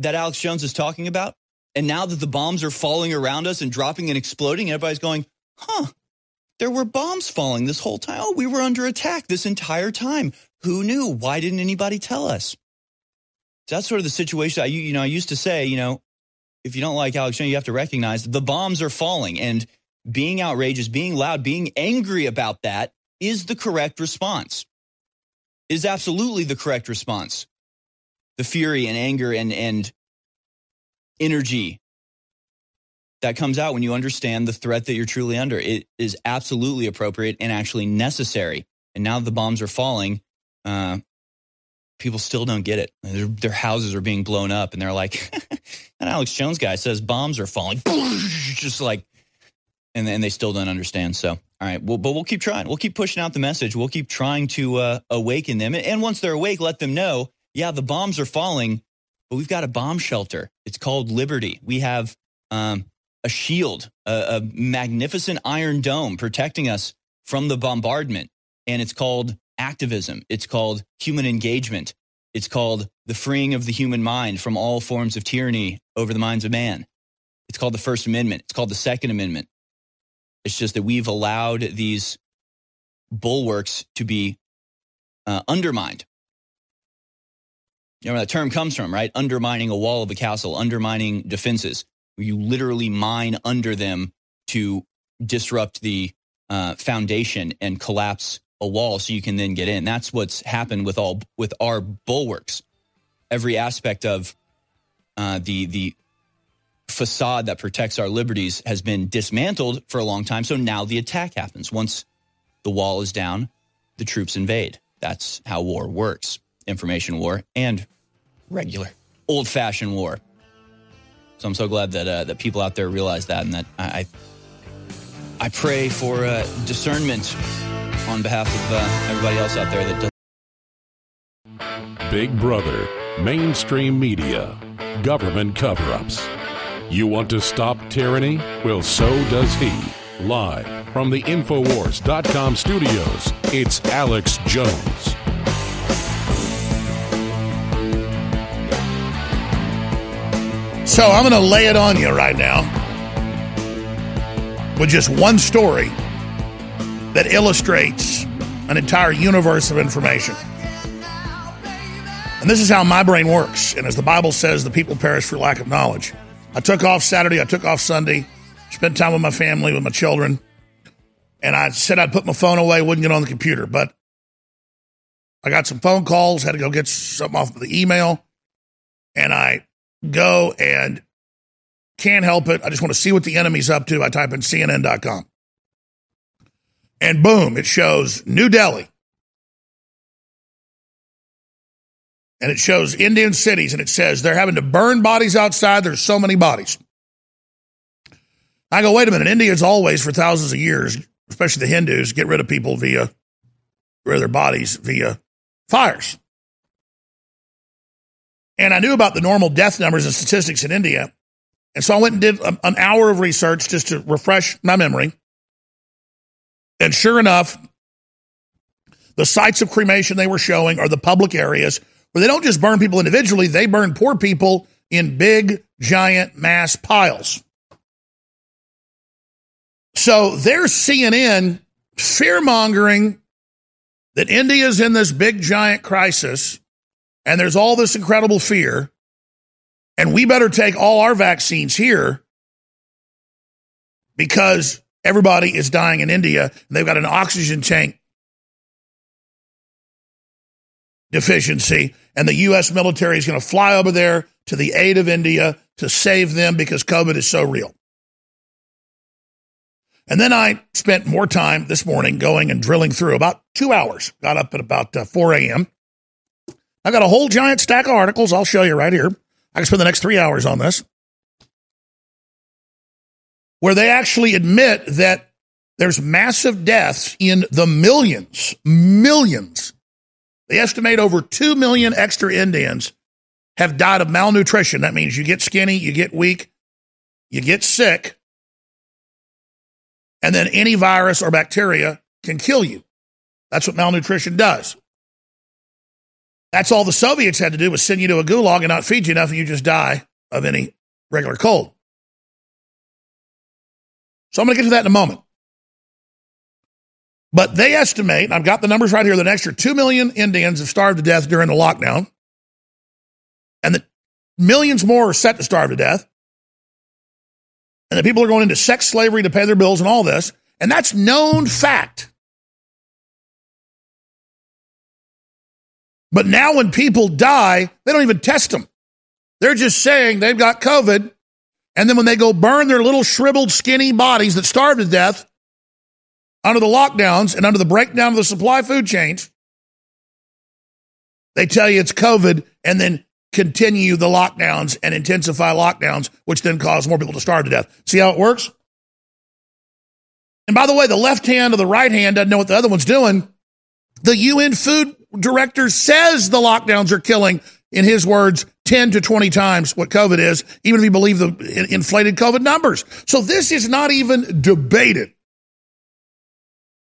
that Alex Jones is talking about? And now that the bombs are falling around us and dropping and exploding, everybody's going, huh, there were bombs falling this whole time. Oh, we were under attack this entire time. Who knew? Why didn't anybody tell us? So that's sort of the situation. I, you know, I used to say, you know, if you don't like Alex Jones, you have to recognize the bombs are falling and being outrageous, being loud, being angry about that is the correct response. Is absolutely the correct response. The fury and anger and and energy that comes out when you understand the threat that you're truly under. It is absolutely appropriate and actually necessary. And now the bombs are falling, uh, people still don't get it. Their, their houses are being blown up, and they're like, "That Alex Jones guy says bombs are falling," just like, and then they still don't understand. So, all right, well, but we'll keep trying. We'll keep pushing out the message. We'll keep trying to uh, awaken them, and once they're awake, let them know, yeah, the bombs are falling, but we've got a bomb shelter. It's called Liberty. We have um, a shield, a, a magnificent iron dome protecting us from the bombardment, and it's called activism. It's called human engagement. It's called the freeing of the human mind from all forms of tyranny over the minds of man. It's called the First Amendment. It's called the Second Amendment. It's just that we've allowed these bulwarks to be uh, undermined. You know where that term comes from, right? Undermining a wall of a castle, undermining defenses. You literally mine under them to disrupt the uh, foundation and collapse a wall so you can then get in. That's what's happened with all with our bulwarks. Every aspect of uh, the the facade that protects our liberties has been dismantled for a long time. So now the attack happens. Once the wall is down, the troops invade. That's how war works information war and regular, old fashioned war. So I'm so glad that, uh, that people out there realize that and that I, I pray for uh, discernment on behalf of uh, everybody else out there that does. Big Brother, mainstream media, government cover ups. You want to stop tyranny? Well, so does he. Live from the Infowars.com studios, it's Alex Jones. So I'm going to lay it on you right now with just one story that illustrates an entire universe of information. And this is how my brain works. And as the Bible says, the people perish for lack of knowledge. I took off Saturday, I took off Sunday, spent time with my family, with my children. And I said I'd put my phone away, wouldn't get on the computer. But I got some phone calls, had to go get something off of the email. And I go and can't help it. I just want to see what the enemy's up to. I type in CNN.com. And boom, it shows New Delhi. And it shows Indian cities, and it says they're having to burn bodies outside. There's so many bodies. I go, wait a minute. Indians always, for thousands of years, especially the Hindus, get rid of people via, rid of their bodies via fires. And I knew about the normal death numbers and statistics in India. And so I went and did an hour of research just to refresh my memory. And sure enough, the sites of cremation they were showing are the public areas where they don't just burn people individually, they burn poor people in big, giant mass piles. So there's CNN fear mongering that India's in this big, giant crisis and there's all this incredible fear. And we better take all our vaccines here because everybody is dying in India and they've got an oxygen tank deficiency. And the U.S. military is going to fly over there to the aid of India to save them because COVID is so real. And then I spent more time this morning going and drilling through about two hours. Got up at about uh, 4 a.m. I got a whole giant stack of articles. I'll show you right here. I can spend the next three hours on this. Where they actually admit that there's massive deaths in the millions, millions. They estimate over 2 million extra Indians have died of malnutrition. That means you get skinny, you get weak, you get sick, and then any virus or bacteria can kill you. That's what malnutrition does. That's all the Soviets had to do was send you to a gulag and not feed you enough, and you just die of any regular cold. So I'm going to get to that in a moment. But they estimate, I've got the numbers right here, that an extra 2 million Indians have starved to death during the lockdown, and that millions more are set to starve to death, and that people are going into sex slavery to pay their bills and all this. And that's known fact. But now when people die, they don't even test them. They're just saying they've got COVID. And then when they go burn their little shriveled, skinny bodies that starve to death under the lockdowns and under the breakdown of the supply food chains, they tell you it's COVID and then continue the lockdowns and intensify lockdowns, which then cause more people to starve to death. See how it works? And by the way, the left hand or the right hand doesn't know what the other one's doing. The UN Food Director says the lockdowns are killing, in his words, 10 to 20 times what COVID is, even if you believe the inflated COVID numbers. So this is not even debated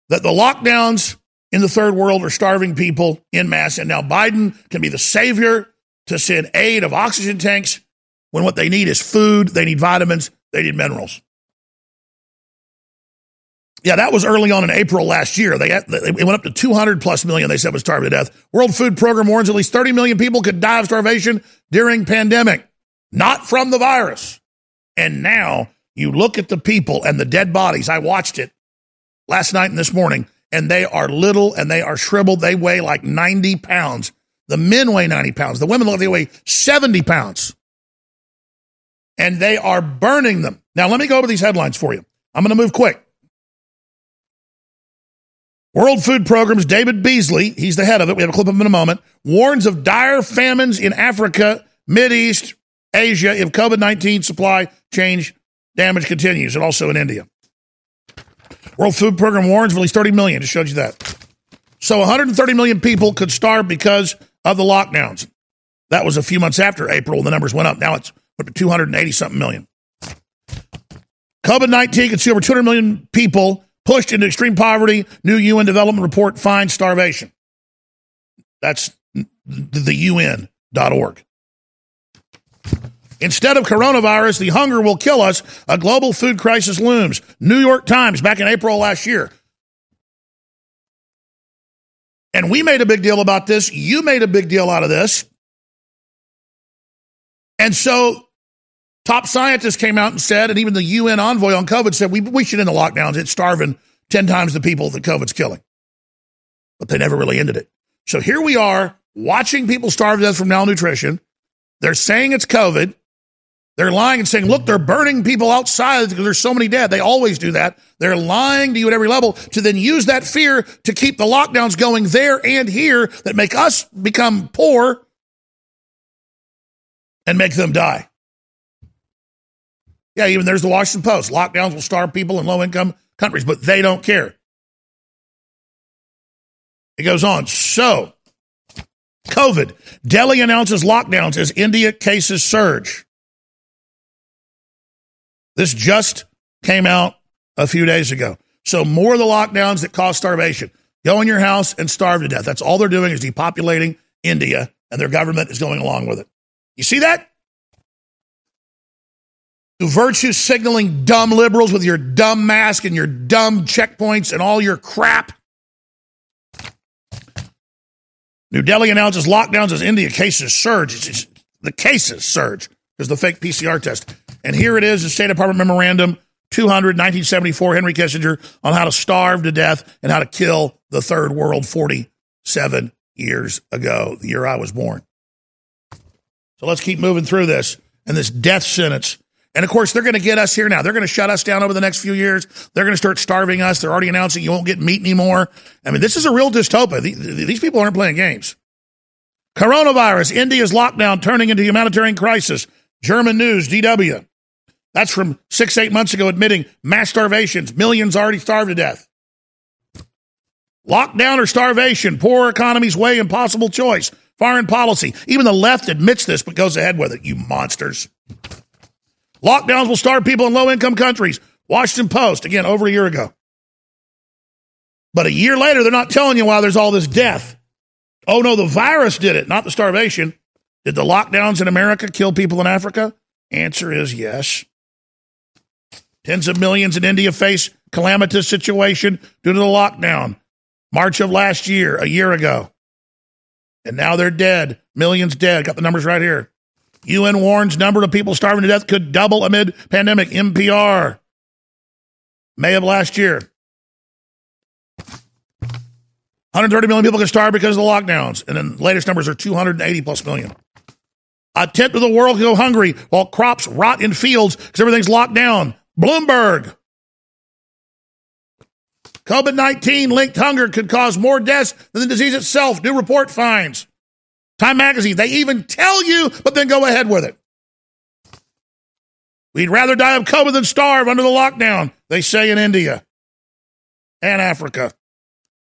that the lockdowns in the third world are starving people in mass. And now Biden can be the savior to send aid of oxygen tanks when what they need is food, they need vitamins, They need minerals. Yeah, that was early on in April last year. They had, it went up to 200 plus million. They said was starving to death. World Food Program warns at least 30 million people could die of starvation during pandemic, not from the virus. And now you look at the people and the dead bodies. I watched it last night and this morning, and they are little and they are shriveled. They weigh like 90 pounds. The men weigh 90 pounds. The women they weigh 70 pounds. And they are burning them. Now, let me go over these headlines for you. I'm going to move quick. World Food Program's David Beasley, he's the head of it, we have a clip of him in a moment, warns of dire famines in Africa, East, Asia if COVID 19 supply chain damage continues, and also in India. World Food Program warns of at least 30 million, just showed you that. So 130 million people could starve because of the lockdowns. That was a few months after April, the numbers went up. Now it's 280 something million. COVID 19 could see over 200 million people pushed into extreme poverty. New UN development report finds starvation. That's the UN.org. Instead of coronavirus, the hunger will kill us. A global food crisis looms. New York Times back in April last year. And we made a big deal about this. You made a big deal out of this. And so top scientists came out and said, and even the UN envoy on COVID said, we, we should end the lockdowns. It's starving 10 times the people that COVID's killing. But they never really ended it. So here we are watching people starve to death from malnutrition. They're saying it's COVID. They're lying and saying, look, they're burning people outside because there's so many dead. They always do that. They're lying to you at every level to then use that fear to keep the lockdowns going there and here that make us become poor and make them die. Yeah, even there's the Washington Post. Lockdowns will starve people in low income countries, but they don't care. It goes on. So, COVID. Delhi announces lockdowns as India cases surge. This just came out a few days ago. So, more of the lockdowns that cause starvation. Go in your house and starve to death. That's all they're doing is depopulating India, and their government is going along with it. You see that? Virtue signaling dumb liberals with your dumb mask and your dumb checkpoints and all your crap. New Delhi announces lockdowns as India cases surge. It's, it's, the cases surge because the fake PCR test. And here it is, the State Department memorandum 200, 1974, Henry Kissinger on how to starve to death and how to kill the third world 47 years ago, the year I was born. So let's keep moving through this. And this death sentence and of course, they're going to get us here now. They're going to shut us down over the next few years. They're going to start starving us. They're already announcing you won't get meat anymore. I mean, this is a real dystopia. These people aren't playing games. Coronavirus, India's lockdown turning into humanitarian crisis. German news, DW. That's from six, eight months ago, admitting mass starvations. Millions already starved to death. Lockdown or starvation, poor economies way, impossible choice. Foreign policy. Even the left admits this, but goes ahead with it, you monsters. Lockdowns will starve people in low income countries. Washington Post, again, over a year ago. But a year later, they're not telling you why there's all this death. Oh, no, the virus did it, not the starvation. Did the lockdowns in America kill people in Africa? Answer is yes. Tens of millions in India face calamitous situation due to the lockdown. March of last year, a year ago. And now they're dead. Millions dead. Got the numbers right here. UN warns number of people starving to death could double amid pandemic. NPR. May of last year. 130 million people can starve because of the lockdowns. And then the latest numbers are 280 plus million. A tenth of the world go hungry while crops rot in fields because everything's locked down. Bloomberg. COVID 19 linked hunger could cause more deaths than the disease itself, new report finds. Time magazine, they even tell you, but then go ahead with it. We'd rather die of COVID than starve under the lockdown, they say in India and Africa.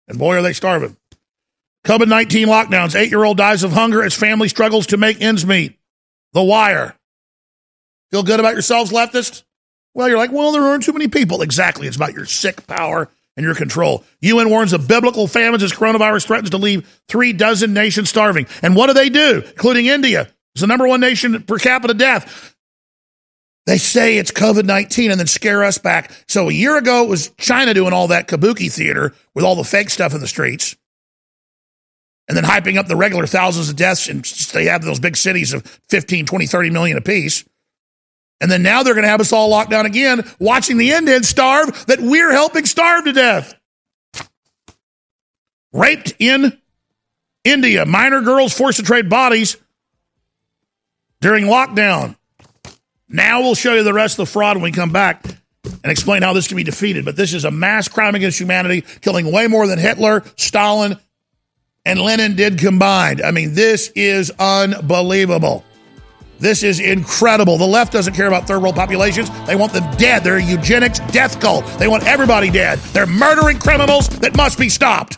And boy, are they starving. COVID 19 lockdowns. Eight year old dies of hunger as family struggles to make ends meet. The Wire. Feel good about yourselves, leftists? Well, you're like, well, there aren't too many people. Exactly. It's about your sick power and your control. UN warns of biblical famines as coronavirus threatens to leave three dozen nations starving. And what do they do, including India? It's the number one nation per capita death. They say it's COVID 19 and then scare us back. So a year ago, it was China doing all that kabuki theater with all the fake stuff in the streets and then hyping up the regular thousands of deaths. And they have those big cities of 15, 20, 30 million apiece. And then now they're going to have us all locked down again, watching the Indians starve that we're helping starve to death. Raped in India, minor girls forced to trade bodies during lockdown. Now we'll show you the rest of the fraud when we come back and explain how this can be defeated. But this is a mass crime against humanity, killing way more than Hitler, Stalin, and Lenin did combined. I mean, this is unbelievable. This is incredible. The left doesn't care about third world populations. They want them dead. They're a eugenics death cult. They want everybody dead. They're murdering criminals that must be stopped.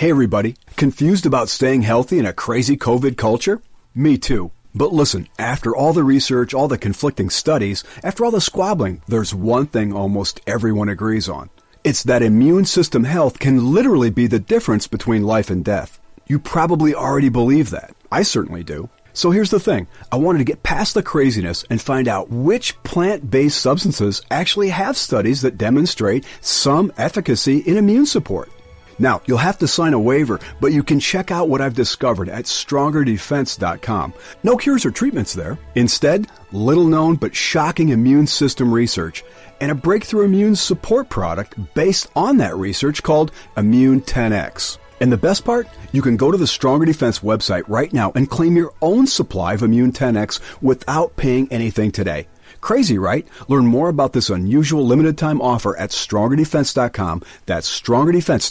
Hey everybody, confused about staying healthy in a crazy COVID culture? Me too. But listen, after all the research, all the conflicting studies, after all the squabbling, there's one thing almost everyone agrees on. It's that immune system health can literally be the difference between life and death. You probably already believe that. I certainly do. So here's the thing. I wanted to get past the craziness and find out which plant-based substances actually have studies that demonstrate some efficacy in immune support. Now, you'll have to sign a waiver, but you can check out what I've discovered at strongerdefense.com. No cures or treatments there. Instead, little known but shocking immune system research and a breakthrough immune support product based on that research called Immune 10X. And the best part? You can go to the Stronger Defense website right now and claim your own supply of Immune 10X without paying anything today. Crazy, right? Learn more about this unusual limited time offer at strongerdefense.com. That's strongerdefense.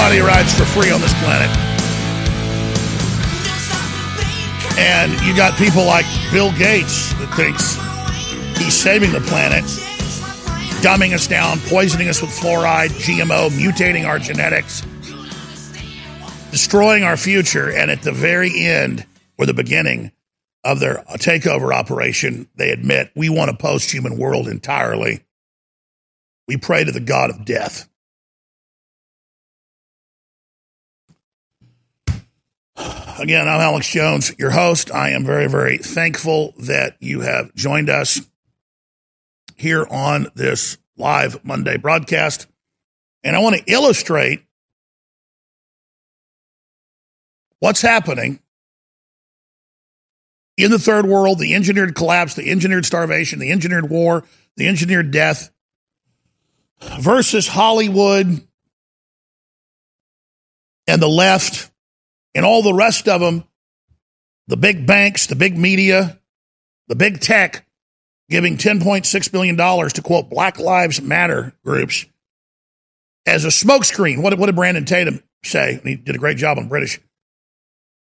Nobody rides for free on this planet. And you got people like Bill Gates that thinks he's saving the planet, dumbing us down, poisoning us with fluoride, GMO, mutating our genetics, destroying our future. And at the very end or the beginning of their takeover operation, they admit we want a post human world entirely. We pray to the God of death. Again, I'm Alex Jones, your host. I am very, very thankful that you have joined us here on this live Monday broadcast. And I want to illustrate what's happening in the third world the engineered collapse, the engineered starvation, the engineered war, the engineered death versus Hollywood and the left and all the rest of them, the big banks, the big media, the big tech, giving $10.6 billion to quote Black Lives Matter groups as a smokescreen. What, what did Brandon Tatum say? He did a great job on British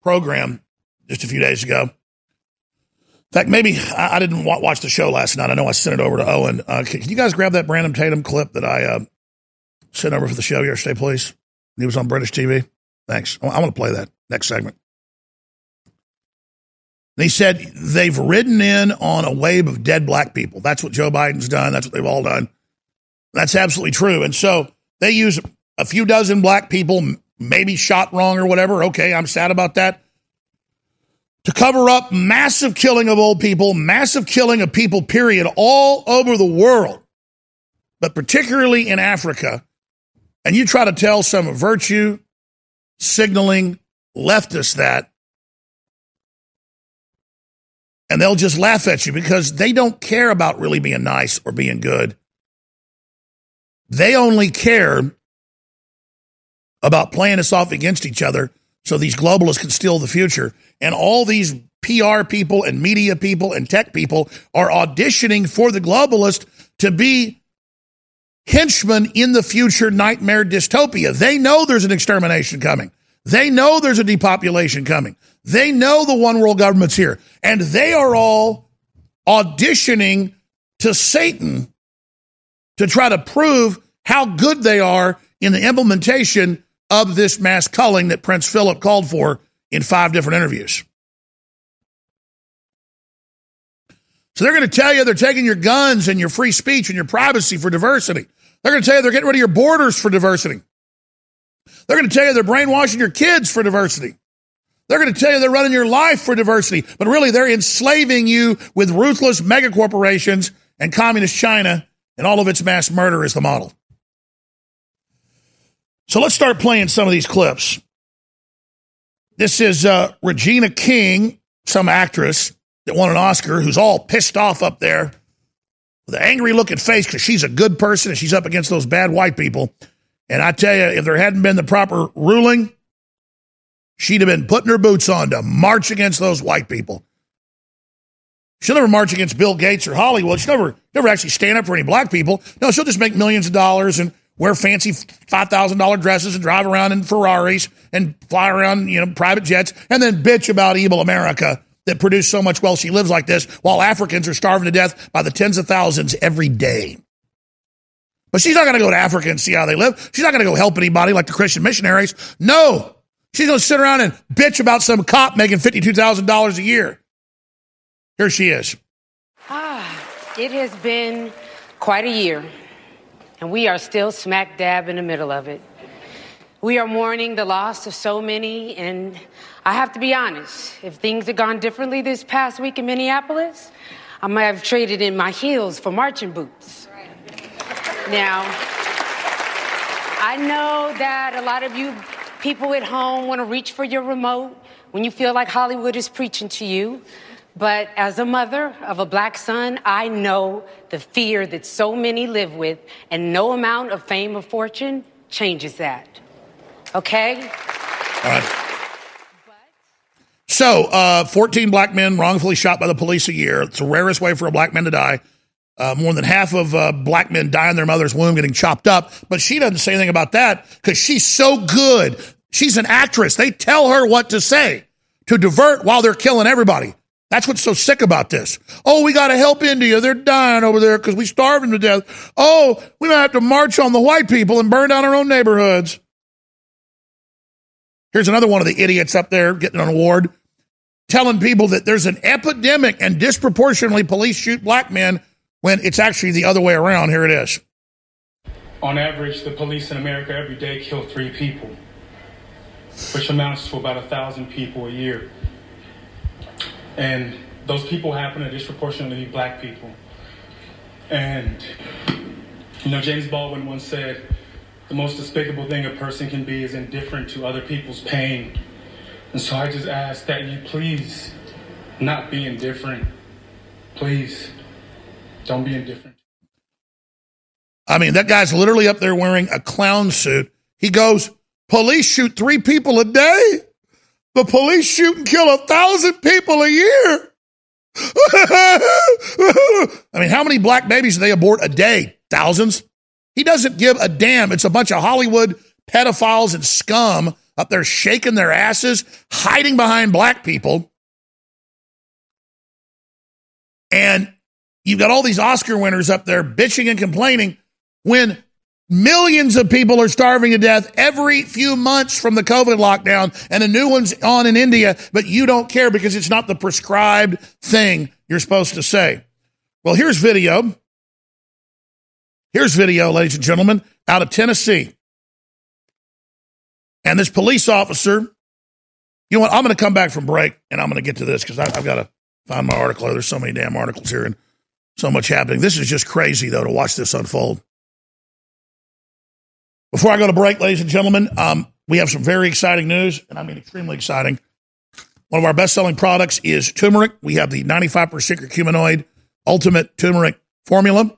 program just a few days ago. In fact, maybe I, didn't wa- watch the show last night. I know I sent it over to Owen. Uh, can, can you guys grab that Brandon Tatum clip that I uh, sent over for the show yesterday, please? He was on British TV. Thanks. I, want to play that next segment. They said they've ridden in on a wave of dead black people. That's what Joe Biden's done. That's what they've all done. That's absolutely true. And so they use a few dozen black people, maybe shot wrong or whatever. Okay, I'm sad about that. To cover up massive killing of old people, massive killing of people, period, all over the world, but particularly in Africa. And you try to tell some virtue signaling leftists that, and they'll just laugh at you because they don't care about really being nice or being good. They only care about playing us off against each other so these globalists can steal the future. And all these PR people and media people and tech people are auditioning for the globalist to be henchmen in the future nightmare dystopia. They know there's an extermination coming. They know there's a depopulation coming. They know the one world government's here. And they are all auditioning to Satan to try to prove how good they are in the implementation of this mass culling that Prince Philip called for in five different interviews. So they're going to tell you they're taking your guns and your free speech and your privacy for diversity. They're going to tell you they're getting rid of your borders for diversity. They're going to tell you they're brainwashing your kids for diversity. They're going to tell you they're running your life for diversity, but really they're enslaving you with ruthless mega corporations and communist China and all of its mass murder is the model. So let's start playing some of these clips. This is uh, Regina King, some actress that won an Oscar, who's all pissed off up there with an angry looking face because she's a good person and she's up against those bad white people. And I tell you, if there hadn't been the proper ruling, she'd have been putting her boots on to march against those white people. She'll never march against Bill Gates or Hollywood. She'll never, never actually stand up for any black people. No, she'll just make millions of dollars and wear fancy $5,000 dresses and drive around in Ferraris and fly around, you know, private jets and then bitch about evil America that produce so much wealth she lives like this while Africans are starving to death by the tens of thousands every day. But she's not going to go to Africa and see how they live. She's not going to go help anybody like the Christian missionaries. No. She's going to sit around and bitch about some cop making $52,000 a year. Here she is. Ah, it has been quite a year, and we are still smack dab in the middle of it. We are mourning the loss of so many, and I have to be honest, if things had gone differently this past week in Minneapolis, I might have traded in my heels for marching boots. Now, I know that a lot of you people at home want to reach for your remote when you feel like Hollywood is preaching to you. But as a mother of a black son, I know the fear that so many live with, and no amount of fame or fortune changes that. Okay? All right. So, uh, 14 black men wrongfully shot by the police a year. It's the rarest way for a black man to die. Uh, more than half of uh, black men die in their mother's womb getting chopped up. But she doesn't say anything about that because she's so good. She's an actress. They tell her what to say to divert while they're killing everybody. That's what's so sick about this. Oh, we got to help India. They're dying over there because we starved them to death. Oh, we might have to march on the white people and burn down our own neighborhoods. Here's another one of the idiots up there getting an award telling people that there's an epidemic and disproportionately police shoot black men when it's actually the other way around. Here it is. On average, the police in America every day kill three people, which amounts to about a thousand people a year. And those people happen to disproportionately be black people. And, you know, James Baldwin once said, the most despicable thing a person can be is indifferent to other people's pain. And so I just ask that you please not be indifferent. Please, don't be indifferent. I mean, that guy's literally up there wearing a clown suit. He goes Police shoot three people a day. The police shoot and kill a thousand people a year. I mean, how many black babies do they abort a day? Thousands. He doesn't give a damn. It's a bunch of Hollywood pedophiles and scum up there shaking their asses, hiding behind black people. And you've got all these Oscar winners up there bitching and complaining when millions of people are starving to death every few months from the COVID lockdown and a new one's on in India, but you don't care because it's not the prescribed thing you're supposed to say. Well, here's video. Here's video, ladies and gentlemen, out of Tennessee. And this police officer, you know what? I'm going to come back from break and I'm going to get to this because I've got to find my article. There's so many damn articles here and so much happening. This is just crazy, though, to watch this unfold. Before I go to break, ladies and gentlemen, um, we have some very exciting news, and I mean extremely exciting. One of our best selling products is turmeric. We have the 95% curcuminoid ultimate turmeric formula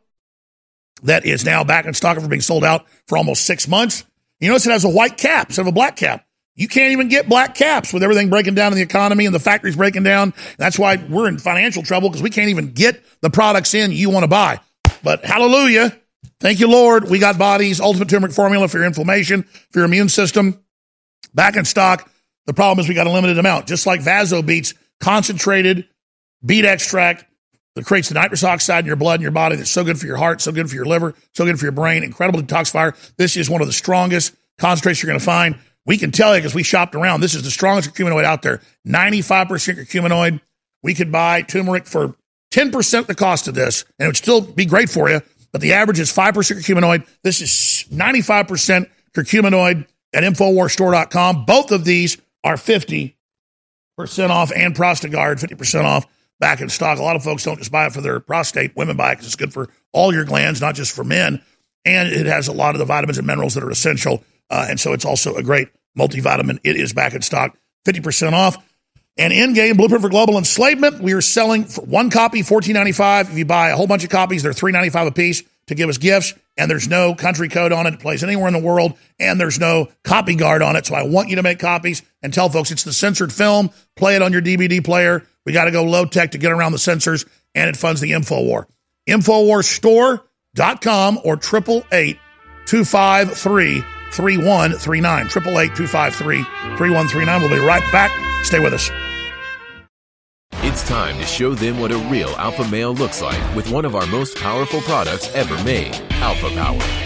that is now back in stock after being sold out for almost six months. You notice it has a white cap instead of a black cap. You can't even get black caps with everything breaking down in the economy and the factories breaking down. That's why we're in financial trouble because we can't even get the products in you want to buy. But hallelujah. Thank you, Lord. We got Bodease, ultimate turmeric formula for your inflammation, for your immune system. Back in stock. The problem is we got a limited amount, just like Vaso beets, concentrated beet extract that creates the nitrous oxide in your blood and your body that's so good for your heart, so good for your liver, so good for your brain, incredible detoxifier. This is one of the strongest concentrates you're going to find. We can tell you because we shopped around. This is the strongest curcuminoid out there. 95% curcuminoid. We could buy turmeric for 10% the cost of this, and it would still be great for you. But the average is 5% curcuminoid. This is 95% curcuminoid at InfoWarsStore.com. Both of these are 50% off and Prostagard, 50% off back in stock. A lot of folks don't just buy it for their prostate. Women buy it because it's good for all your glands, not just for men. And it has a lot of the vitamins and minerals that are essential. Uh, and so it's also a great multivitamin. It is back in stock, 50% off. And Endgame Blueprint for Global Enslavement, we are selling for one copy, $14.95. If you buy a whole bunch of copies, they're $3.95 a piece to give us gifts. And there's no country code on it. It plays anywhere in the world. And there's no copy guard on it. So I want you to make copies and tell folks it's the censored film. Play it on your DVD player. We got to go low tech to get around the censors. And it funds the InfoWar. InfoWarsStore.com or 888 253 3139. 888 253 3139. We'll be right back. Stay with us. It's time to show them what a real alpha male looks like with one of our most powerful products ever made, Alpha Power.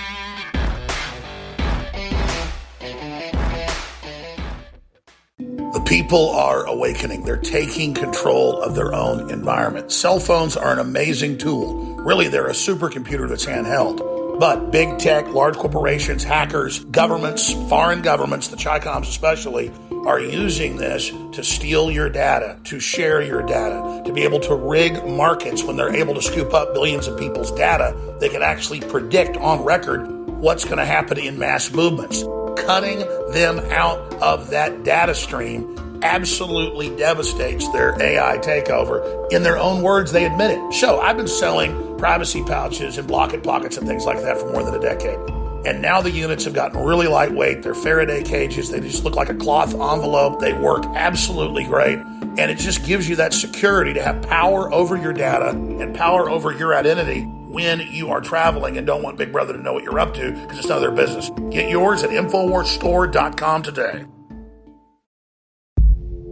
People are awakening. They're taking control of their own environment. Cell phones are an amazing tool. Really, they're a supercomputer that's handheld. But big tech, large corporations, hackers, governments, foreign governments, the Chicoms especially, are using this to steal your data, to share your data, to be able to rig markets when they're able to scoop up billions of people's data. They can actually predict on record what's going to happen in mass movements cutting them out of that data stream absolutely devastates their AI takeover. In their own words, they admit it. So I've been selling privacy pouches and blocket pockets and things like that for more than a decade. And now the units have gotten really lightweight. They're Faraday cages. They just look like a cloth envelope. They work absolutely great. And it just gives you that security to have power over your data and power over your identity when you are traveling and don't want Big Brother to know what you're up to because it's none of their business. Get yours at InfoWarsStore.com today.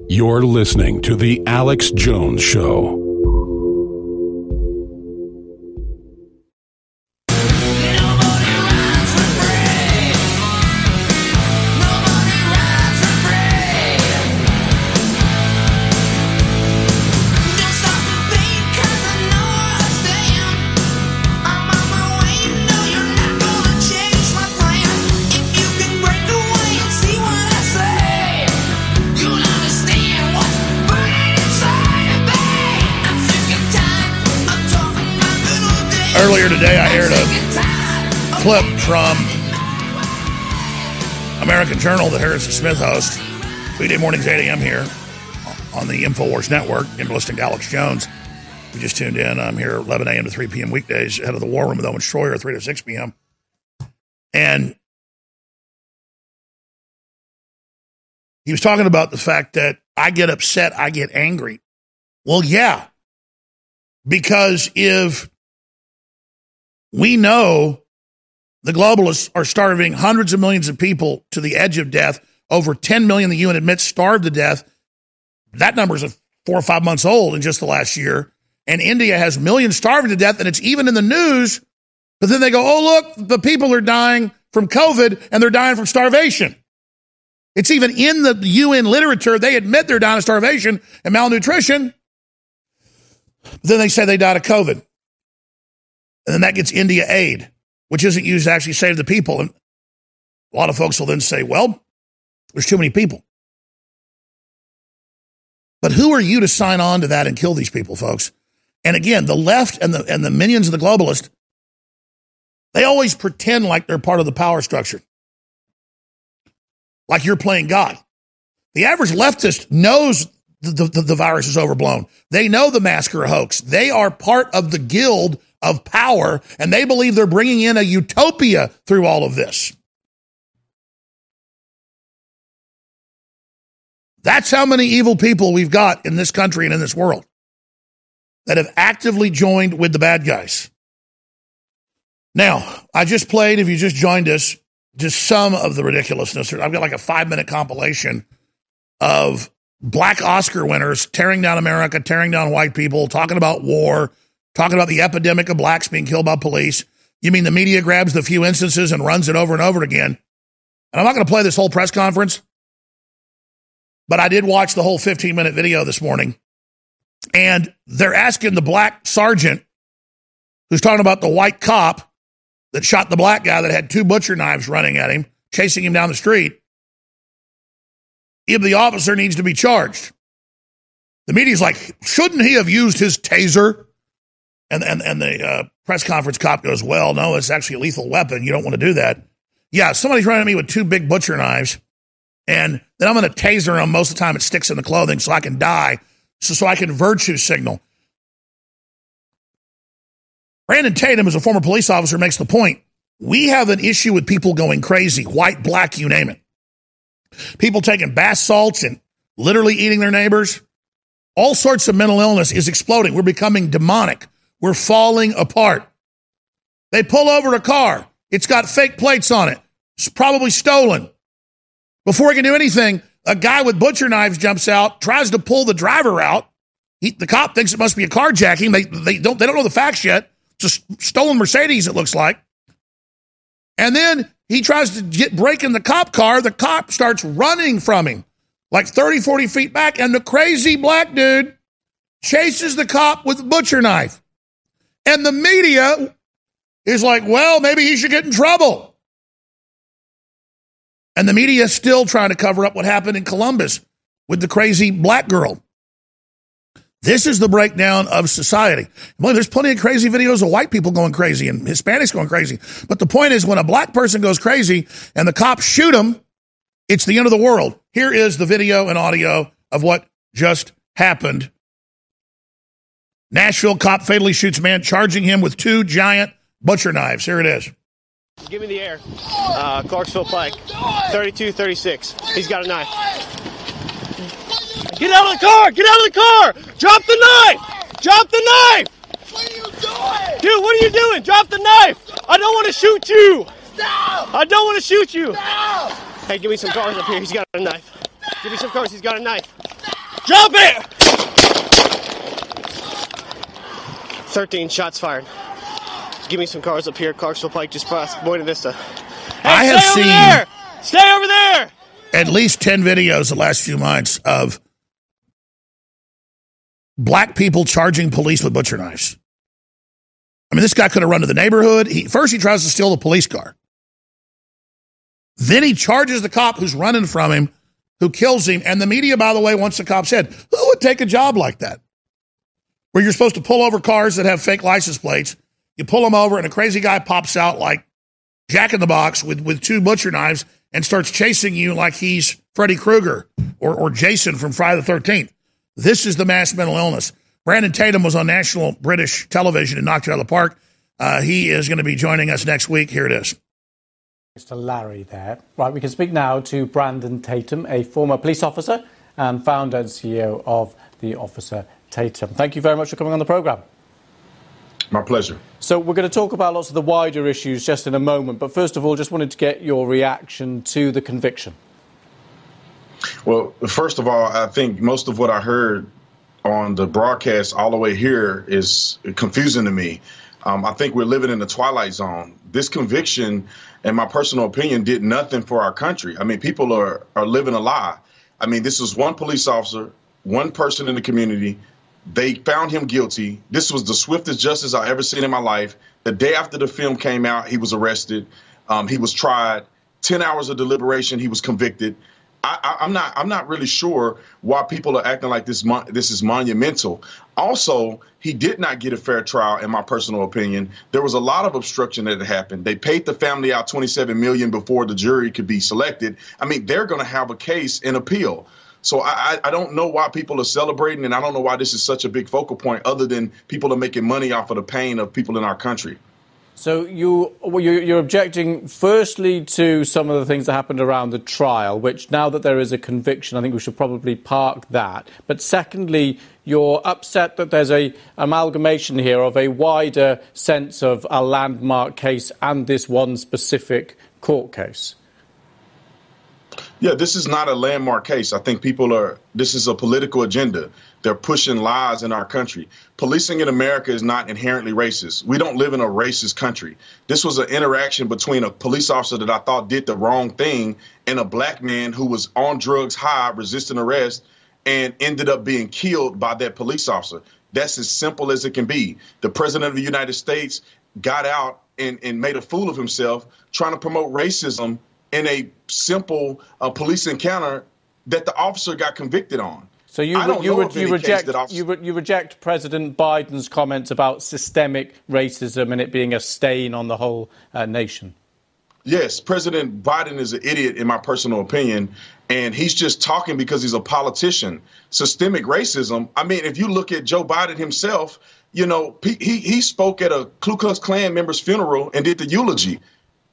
You're listening to The Alex Jones Show. Today I aired a clip from American Journal that Harrison Smith hosts. Weekday mornings, 8 a.m. here on the InfoWars Network. Enlisting Alex Jones. We just tuned in. I'm here 11 a.m. to 3 p.m. weekdays, ahead of the War Room with Owen Schroyer, 3 to 6 p.m. And he was talking about the fact that I get upset, I get angry. Well, yeah, because if we know the globalists are starving hundreds of millions of people to the edge of death, over 10 million the UN admits starved to death. That number is four or five months old in just the last year. And India has millions starving to death, and it's even in the news. But then they go, oh, look, the people are dying from COVID and they're dying from starvation. It's even in the UN literature. They admit they're dying of starvation and malnutrition. Then they say they died of COVID. And then that gets India aid, which isn't used to actually save the people. And a lot of folks will then say, well, there's too many people. But who are you to sign on to that and kill these people, folks? And again, the left and the and the minions of the globalist, they always pretend like they're part of the power structure. Like you're playing God. The average leftist knows the, the, the virus is overblown. They know the mask are a hoax. They are part of the guild of power, and they believe they're bringing in a utopia through all of this. That's how many evil people we've got in this country and in this world that have actively joined with the bad guys. Now, I just played, if you just joined us, just some of the ridiculousness. I've got like a five minute compilation of black Oscar winners tearing down America, tearing down white people, talking about war, talking about the epidemic of blacks being killed by police. You mean the media grabs the few instances and runs it over and over again? And I'm not going to play this whole press conference, but I did watch the whole 15 minute video this morning. And they're asking the black sergeant who's talking about the white cop that shot the black guy that had two butcher knives running at him, chasing him down the street if the officer needs to be charged. The media's like, shouldn't he have used his taser? And and and the uh, press conference cop goes, well, no, it's actually a lethal weapon. You don't want to do that. Yeah, somebody's running at me with two big butcher knives, and then I'm going to taser them. Most of the time, it sticks in the clothing, so I can die, so so I can virtue signal. Brandon Tatum, as a former police officer, makes the point: we have an issue with people going crazy, white, black, you name it. People taking bath salts and literally eating their neighbors. All sorts of mental illness is exploding. We're becoming demonic. We're falling apart. They pull over a car. It's got fake plates on it. It's probably stolen. Before he can do anything, a guy with butcher knives jumps out, tries to pull the driver out. He, the cop thinks it must be a carjacking. They, they, don't, they don't know the facts yet. It's a stolen Mercedes, it looks like. And then he tries to get break in the cop car. The cop starts running from him like 30, 40 feet back. And the crazy black dude chases the cop with a butcher knife. And the media is like, well, maybe he should get in trouble. And the media is still trying to cover up what happened in Columbus with the crazy black girl. This is the breakdown of society. Boy, there's plenty of crazy videos of white people going crazy and Hispanics going crazy. But the point is, when a black person goes crazy and the cops shoot him, it's the end of the world. Here is the video and audio of what just happened. Nashville cop fatally shoots man, charging him with two giant butcher knives. Here it is. Give me the air. Uh, Clarksville Pike, 32 36. He's got a knife. Get out of the car! Get out of the car! Drop the knife! Drop the knife! What are you doing? Dude, what are you doing? Drop the knife! I don't want to shoot you! Stop! I don't want to shoot you! Stop! Hey, give me some cars up here. He's got a knife. Give me some cars. He's got a knife. Drop it! 13 shots fired. Give me some cars up here. Clarksville Pike just past Buena Vista. Hey, I have seen- there! Stay over there! at least 10 videos the last few months of black people charging police with butcher knives. I mean, this guy could have run to the neighborhood. He, first, he tries to steal the police car. Then he charges the cop who's running from him, who kills him. And the media, by the way, wants the cop's head. who would take a job like that? Where you're supposed to pull over cars that have fake license plates. You pull them over, and a crazy guy pops out like Jack in the Box with, with two butcher knives and starts chasing you like he's Freddy Krueger or, or Jason from Friday the 13th. This is the mass mental illness. Brandon Tatum was on national British television and knocked it out of the park. Uh, he is going to be joining us next week. Here it is. to Larry there. Right, we can speak now to Brandon Tatum, a former police officer and founder and CEO of the Officer Tatum. Thank you very much for coming on the programme. My pleasure. So, we're going to talk about lots of the wider issues just in a moment, but first of all, just wanted to get your reaction to the conviction. Well, first of all, I think most of what I heard on the broadcast all the way here is confusing to me. Um, I think we're living in the twilight zone. This conviction, in my personal opinion, did nothing for our country. I mean, people are, are living a lie. I mean, this is one police officer, one person in the community. They found him guilty. This was the swiftest justice I ever seen in my life. The day after the film came out, he was arrested. Um, he was tried. Ten hours of deliberation. He was convicted. I, am not. I'm not really sure why people are acting like this. This is monumental. Also, he did not get a fair trial, in my personal opinion. There was a lot of obstruction that happened. They paid the family out 27 million before the jury could be selected. I mean, they're going to have a case in appeal. So I, I don't know why people are celebrating, and I don't know why this is such a big focal point, other than people are making money off of the pain of people in our country. So you, you're objecting firstly to some of the things that happened around the trial, which now that there is a conviction, I think we should probably park that. But secondly, you're upset that there's a amalgamation here of a wider sense of a landmark case and this one specific court case. Yeah, this is not a landmark case. I think people are, this is a political agenda. They're pushing lies in our country. Policing in America is not inherently racist. We don't live in a racist country. This was an interaction between a police officer that I thought did the wrong thing and a black man who was on drugs high, resisting arrest, and ended up being killed by that police officer. That's as simple as it can be. The president of the United States got out and, and made a fool of himself trying to promote racism in a simple uh, police encounter that the officer got convicted on. So you, you, re- you reject you, re- you reject President Biden's comments about systemic racism and it being a stain on the whole uh, nation. Yes, President Biden is an idiot, in my personal opinion, and he's just talking because he's a politician. Systemic racism. I mean, if you look at Joe Biden himself, you know, he he spoke at a Ku Klux Klan member's funeral and did the eulogy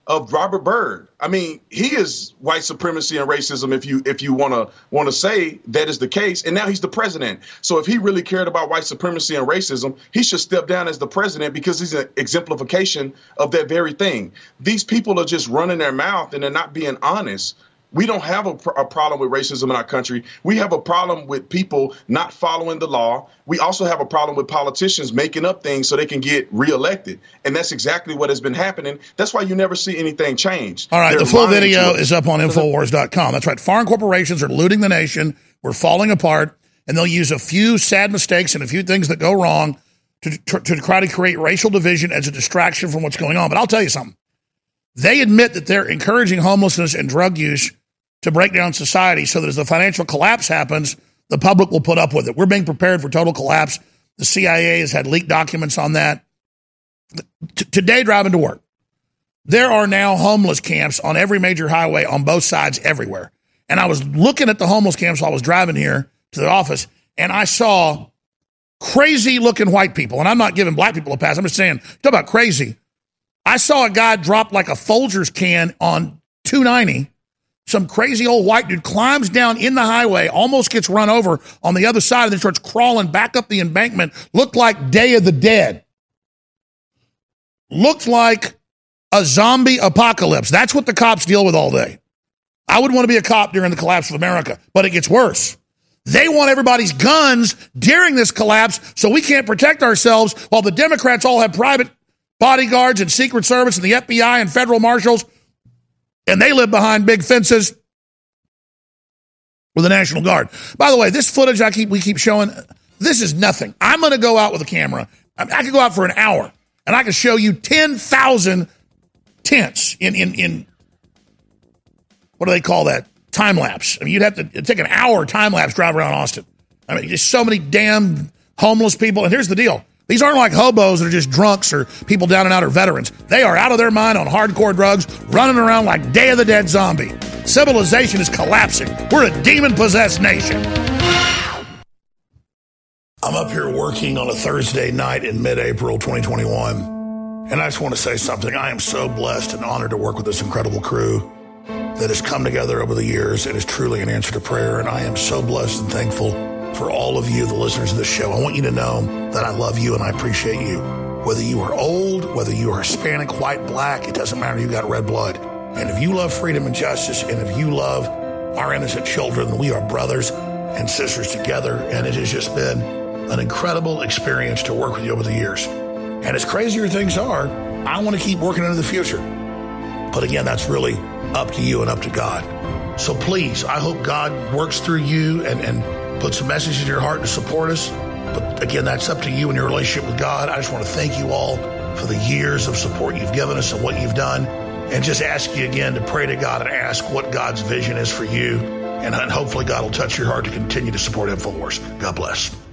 of Robert Byrd. I mean, he is white supremacy and racism if you if you want to say that is the case. And now he's the president. So if he really cared about white supremacy and racism, he should step down as the president because he's an exemplification of that very thing. These people are just running their mouth and they're not being honest we don't have a, a, problem with racism in our country. We have a problem with people not following the law. We also have a problem with politicians making up things so they can get reelected. And that's exactly what has been happening. That's why you never see anything change. All right, They're the full video is up on Infowars.com. That's right. Foreign corporations are looting the nation. We're falling apart. And they'll use a few sad mistakes and a few things that go wrong to, to, to try to create racial division as a distraction from what's going on. But I'll tell you something. They admit that they're encouraging homelessness and drug use to break down society so that as the financial collapse happens, the public will put up with it. We're being prepared for total collapse. The CIA has had leaked documents on that. T- today, driving to work, there are now homeless camps on every major highway on both sides everywhere. And I was looking at the homeless camps while I was driving here to the office, and I saw crazy looking white people. And I'm not giving black people a pass. I'm just saying, talk about crazy I saw a guy drop like a Folgers can on 290. Some crazy old white dude climbs down in the highway, almost gets run over on the other side, and then starts crawling back up the embankment. Looked like Day of the Dead. Looked like a zombie apocalypse. That's what the cops deal with all day. I would want to be a cop during the collapse of America, but it gets worse. They want everybody's guns during this collapse so we can't protect ourselves while the Democrats all have private bodyguards and Secret Service and the FBI and federal marshals, and they live behind big fences with the National Guard. By the way, this footage I keep we keep showing, this is nothing. I'm going to go out with a camera. I, I could go out for an hour, and I can show you ten thousand tents in in in what do they call that time lapse? I mean, you'd have to take an hour time lapse drive around Austin. I mean, just so many damn homeless people. And here's the deal: These aren't like hobos that are just drunks or people down and out or veterans. They are out of their mind on hardcore drugs, running around like Day of the Dead zombie. Civilization is collapsing. We're a demon possessed nation. I'm up here working on a Thursday night in mid April 2021. And I just want to say something. I am so blessed and honored to work with this incredible crew that has come together over the years. It is truly an answer to prayer. And I am so blessed and thankful for all of you, the listeners of this show. I want you to know that I love you and I appreciate you. Whether you are old, whether you are Hispanic, white, black, it doesn't matter. You got red blood. And if you love freedom and justice, and if you love our innocent children, we are brothers and sisters together. And it has just been an incredible experience to work with you over the years. And as crazier things are, I want to keep working into the future. But again, that's really up to you and up to God. So please, I hope God works through you and, and puts a message in your heart to support us. But again, that's up to you and your relationship with God. I just want to thank you all for the years of support you've given us and what you've done. And just ask you again to pray to God and ask what God's vision is for you. And hopefully God will touch your heart to continue to support InfoWars. God bless.